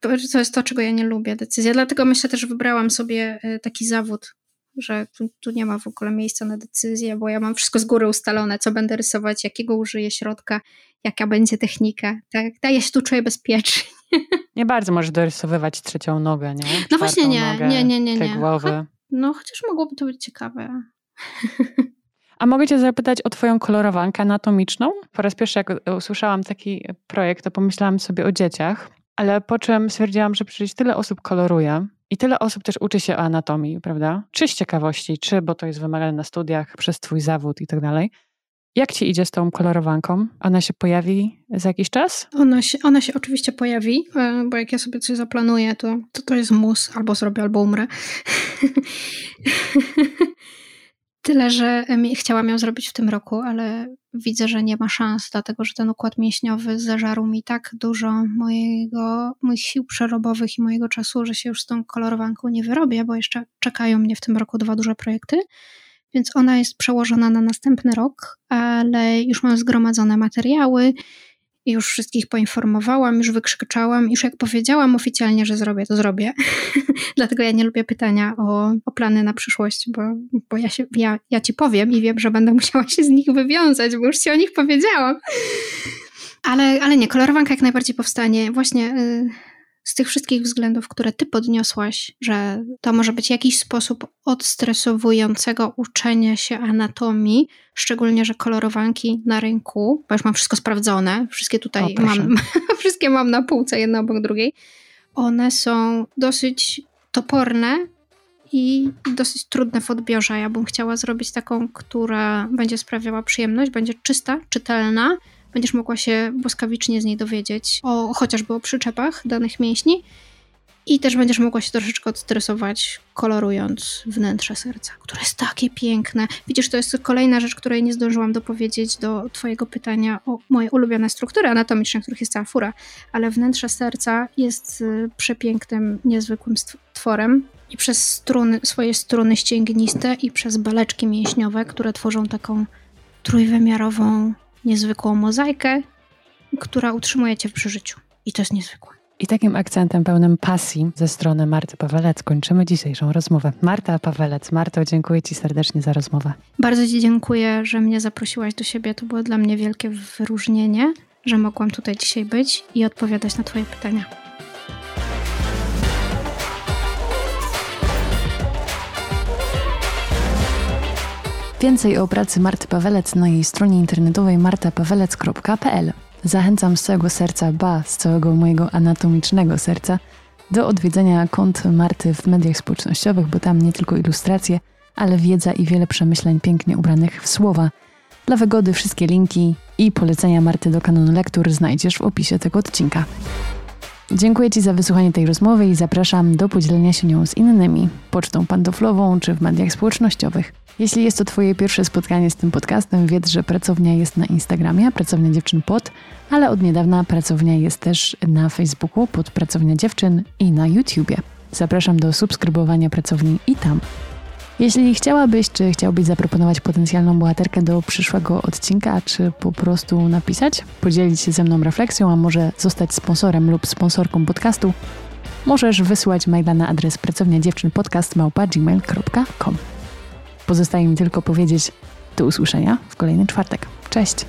A: To jest to, czego ja nie lubię, decyzja. Dlatego myślę też, że wybrałam sobie e, taki zawód, że tu, tu, nie ma w ogóle miejsca na decyzję, bo ja mam wszystko z góry ustalone, co będę rysować, jakiego użyję środka, jaka będzie technika. Tak, tak ja się tu czuję bezpiecznie.
B: Nie bardzo możesz dorysowywać trzecią nogę, nie? Czwartą
A: no właśnie nie,
B: nogę,
A: nie, nie, nie.
B: Te głowy.
A: no chociaż mogłoby to być ciekawe.
B: A mogę Cię zapytać o Twoją kolorowankę anatomiczną? Po raz pierwszy, jak usłyszałam taki projekt, to pomyślałam sobie o dzieciach, ale po czym stwierdziłam, że przecież tyle osób koloruje i tyle osób też uczy się o anatomii, prawda? Czy z ciekawości, czy bo to jest wymagane na studiach, przez Twój zawód i tak dalej. Jak ci idzie z tą kolorowanką? Ona się pojawi za jakiś czas?
A: Ona się, ona się oczywiście pojawi, e, bo jak ja sobie coś zaplanuję, to to, to jest mus, albo zrobię, albo umrę. Tyle, że chciałam ją zrobić w tym roku, ale widzę, że nie ma szans, dlatego że ten układ mięśniowy zażarł mi tak dużo mojego, moich sił przerobowych i mojego czasu, że się już z tą kolorowanką nie wyrobię, bo jeszcze czekają mnie w tym roku dwa duże projekty. Więc ona jest przełożona na następny rok, ale już mam zgromadzone materiały już wszystkich poinformowałam, już wykrzyczałam, już jak powiedziałam oficjalnie, że zrobię, to zrobię. Dlatego ja nie lubię pytania o, o plany na przyszłość, bo, bo ja, się, ja, ja ci powiem i wiem, że będę musiała się z nich wywiązać, bo już ci o nich powiedziałam. Ale, ale nie, kolorowanka jak najbardziej powstanie. Właśnie y, z tych wszystkich względów, które ty podniosłaś, że to może być jakiś sposób odstresowującego uczenia się anatomii, szczególnie, że kolorowanki na rynku, bo już mam wszystko sprawdzone, wszystkie tutaj o, mam, wszystkie mam na półce, jedna obok drugiej, one są dosyć toporne i dosyć trudne w odbiorze. Ja bym chciała zrobić taką, która będzie sprawiała przyjemność, będzie czysta, czytelna, będziesz mogła się błyskawicznie z niej dowiedzieć o chociażby o przyczepach danych mięśni i też będziesz mogła się troszeczkę odstresować, kolorując wnętrze serca, które jest takie piękne. Widzisz, to jest kolejna rzecz, której nie zdążyłam dopowiedzieć do Twojego pytania o moje ulubione struktury anatomiczne, których jest cała fura, ale wnętrze serca jest y, przepięknym, niezwykłym stworem. I przez struny, swoje struny ścięgniste i przez baleczki mięśniowe, które tworzą taką trójwymiarową niezwykłą mozaikę, która utrzymuje cię w przeżyciu. I to jest niezwykłe.
B: I takim akcentem pełnym pasji ze strony Marty Pawelec kończymy dzisiejszą rozmowę. Marta Pawelec. Marto, dziękuję Ci serdecznie za rozmowę.
A: Bardzo Ci dziękuję, że mnie zaprosiłaś do siebie. To było dla mnie wielkie wyróżnienie, że mogłam tutaj dzisiaj być i odpowiadać na Twoje pytania.
B: Więcej o pracy Marty Pawelec na jej stronie internetowej martapawelec.pl. Zachęcam z całego serca, ba, z całego mojego anatomicznego serca, do odwiedzenia kont Marty w mediach społecznościowych, bo tam nie tylko ilustracje, ale wiedza i wiele przemyśleń pięknie ubranych w słowa. Dla wygody wszystkie linki i polecenia Marty do kanonu lektur znajdziesz w opisie tego odcinka. Dziękuję Ci za wysłuchanie tej rozmowy i zapraszam do podzielenia się nią z innymi, pocztą pantoflową czy w mediach społecznościowych. Jeśli jest to Twoje pierwsze spotkanie z tym podcastem, wiedz, że pracownia jest na Instagramie, pracownia dziewczyn pod, ale od niedawna pracownia jest też na Facebooku pod pracownia dziewczyn i na YouTubie. Zapraszam do subskrybowania pracowni i tam. Jeśli chciałabyś, czy chciałbyś zaproponować potencjalną bohaterkę do przyszłego odcinka, czy po prostu napisać, podzielić się ze mną refleksją, a może zostać sponsorem lub sponsorką podcastu, możesz wysłać maila na adres pracownia dziewczyn podcast Pozostaje mi tylko powiedzieć do usłyszenia w kolejny czwartek. Cześć!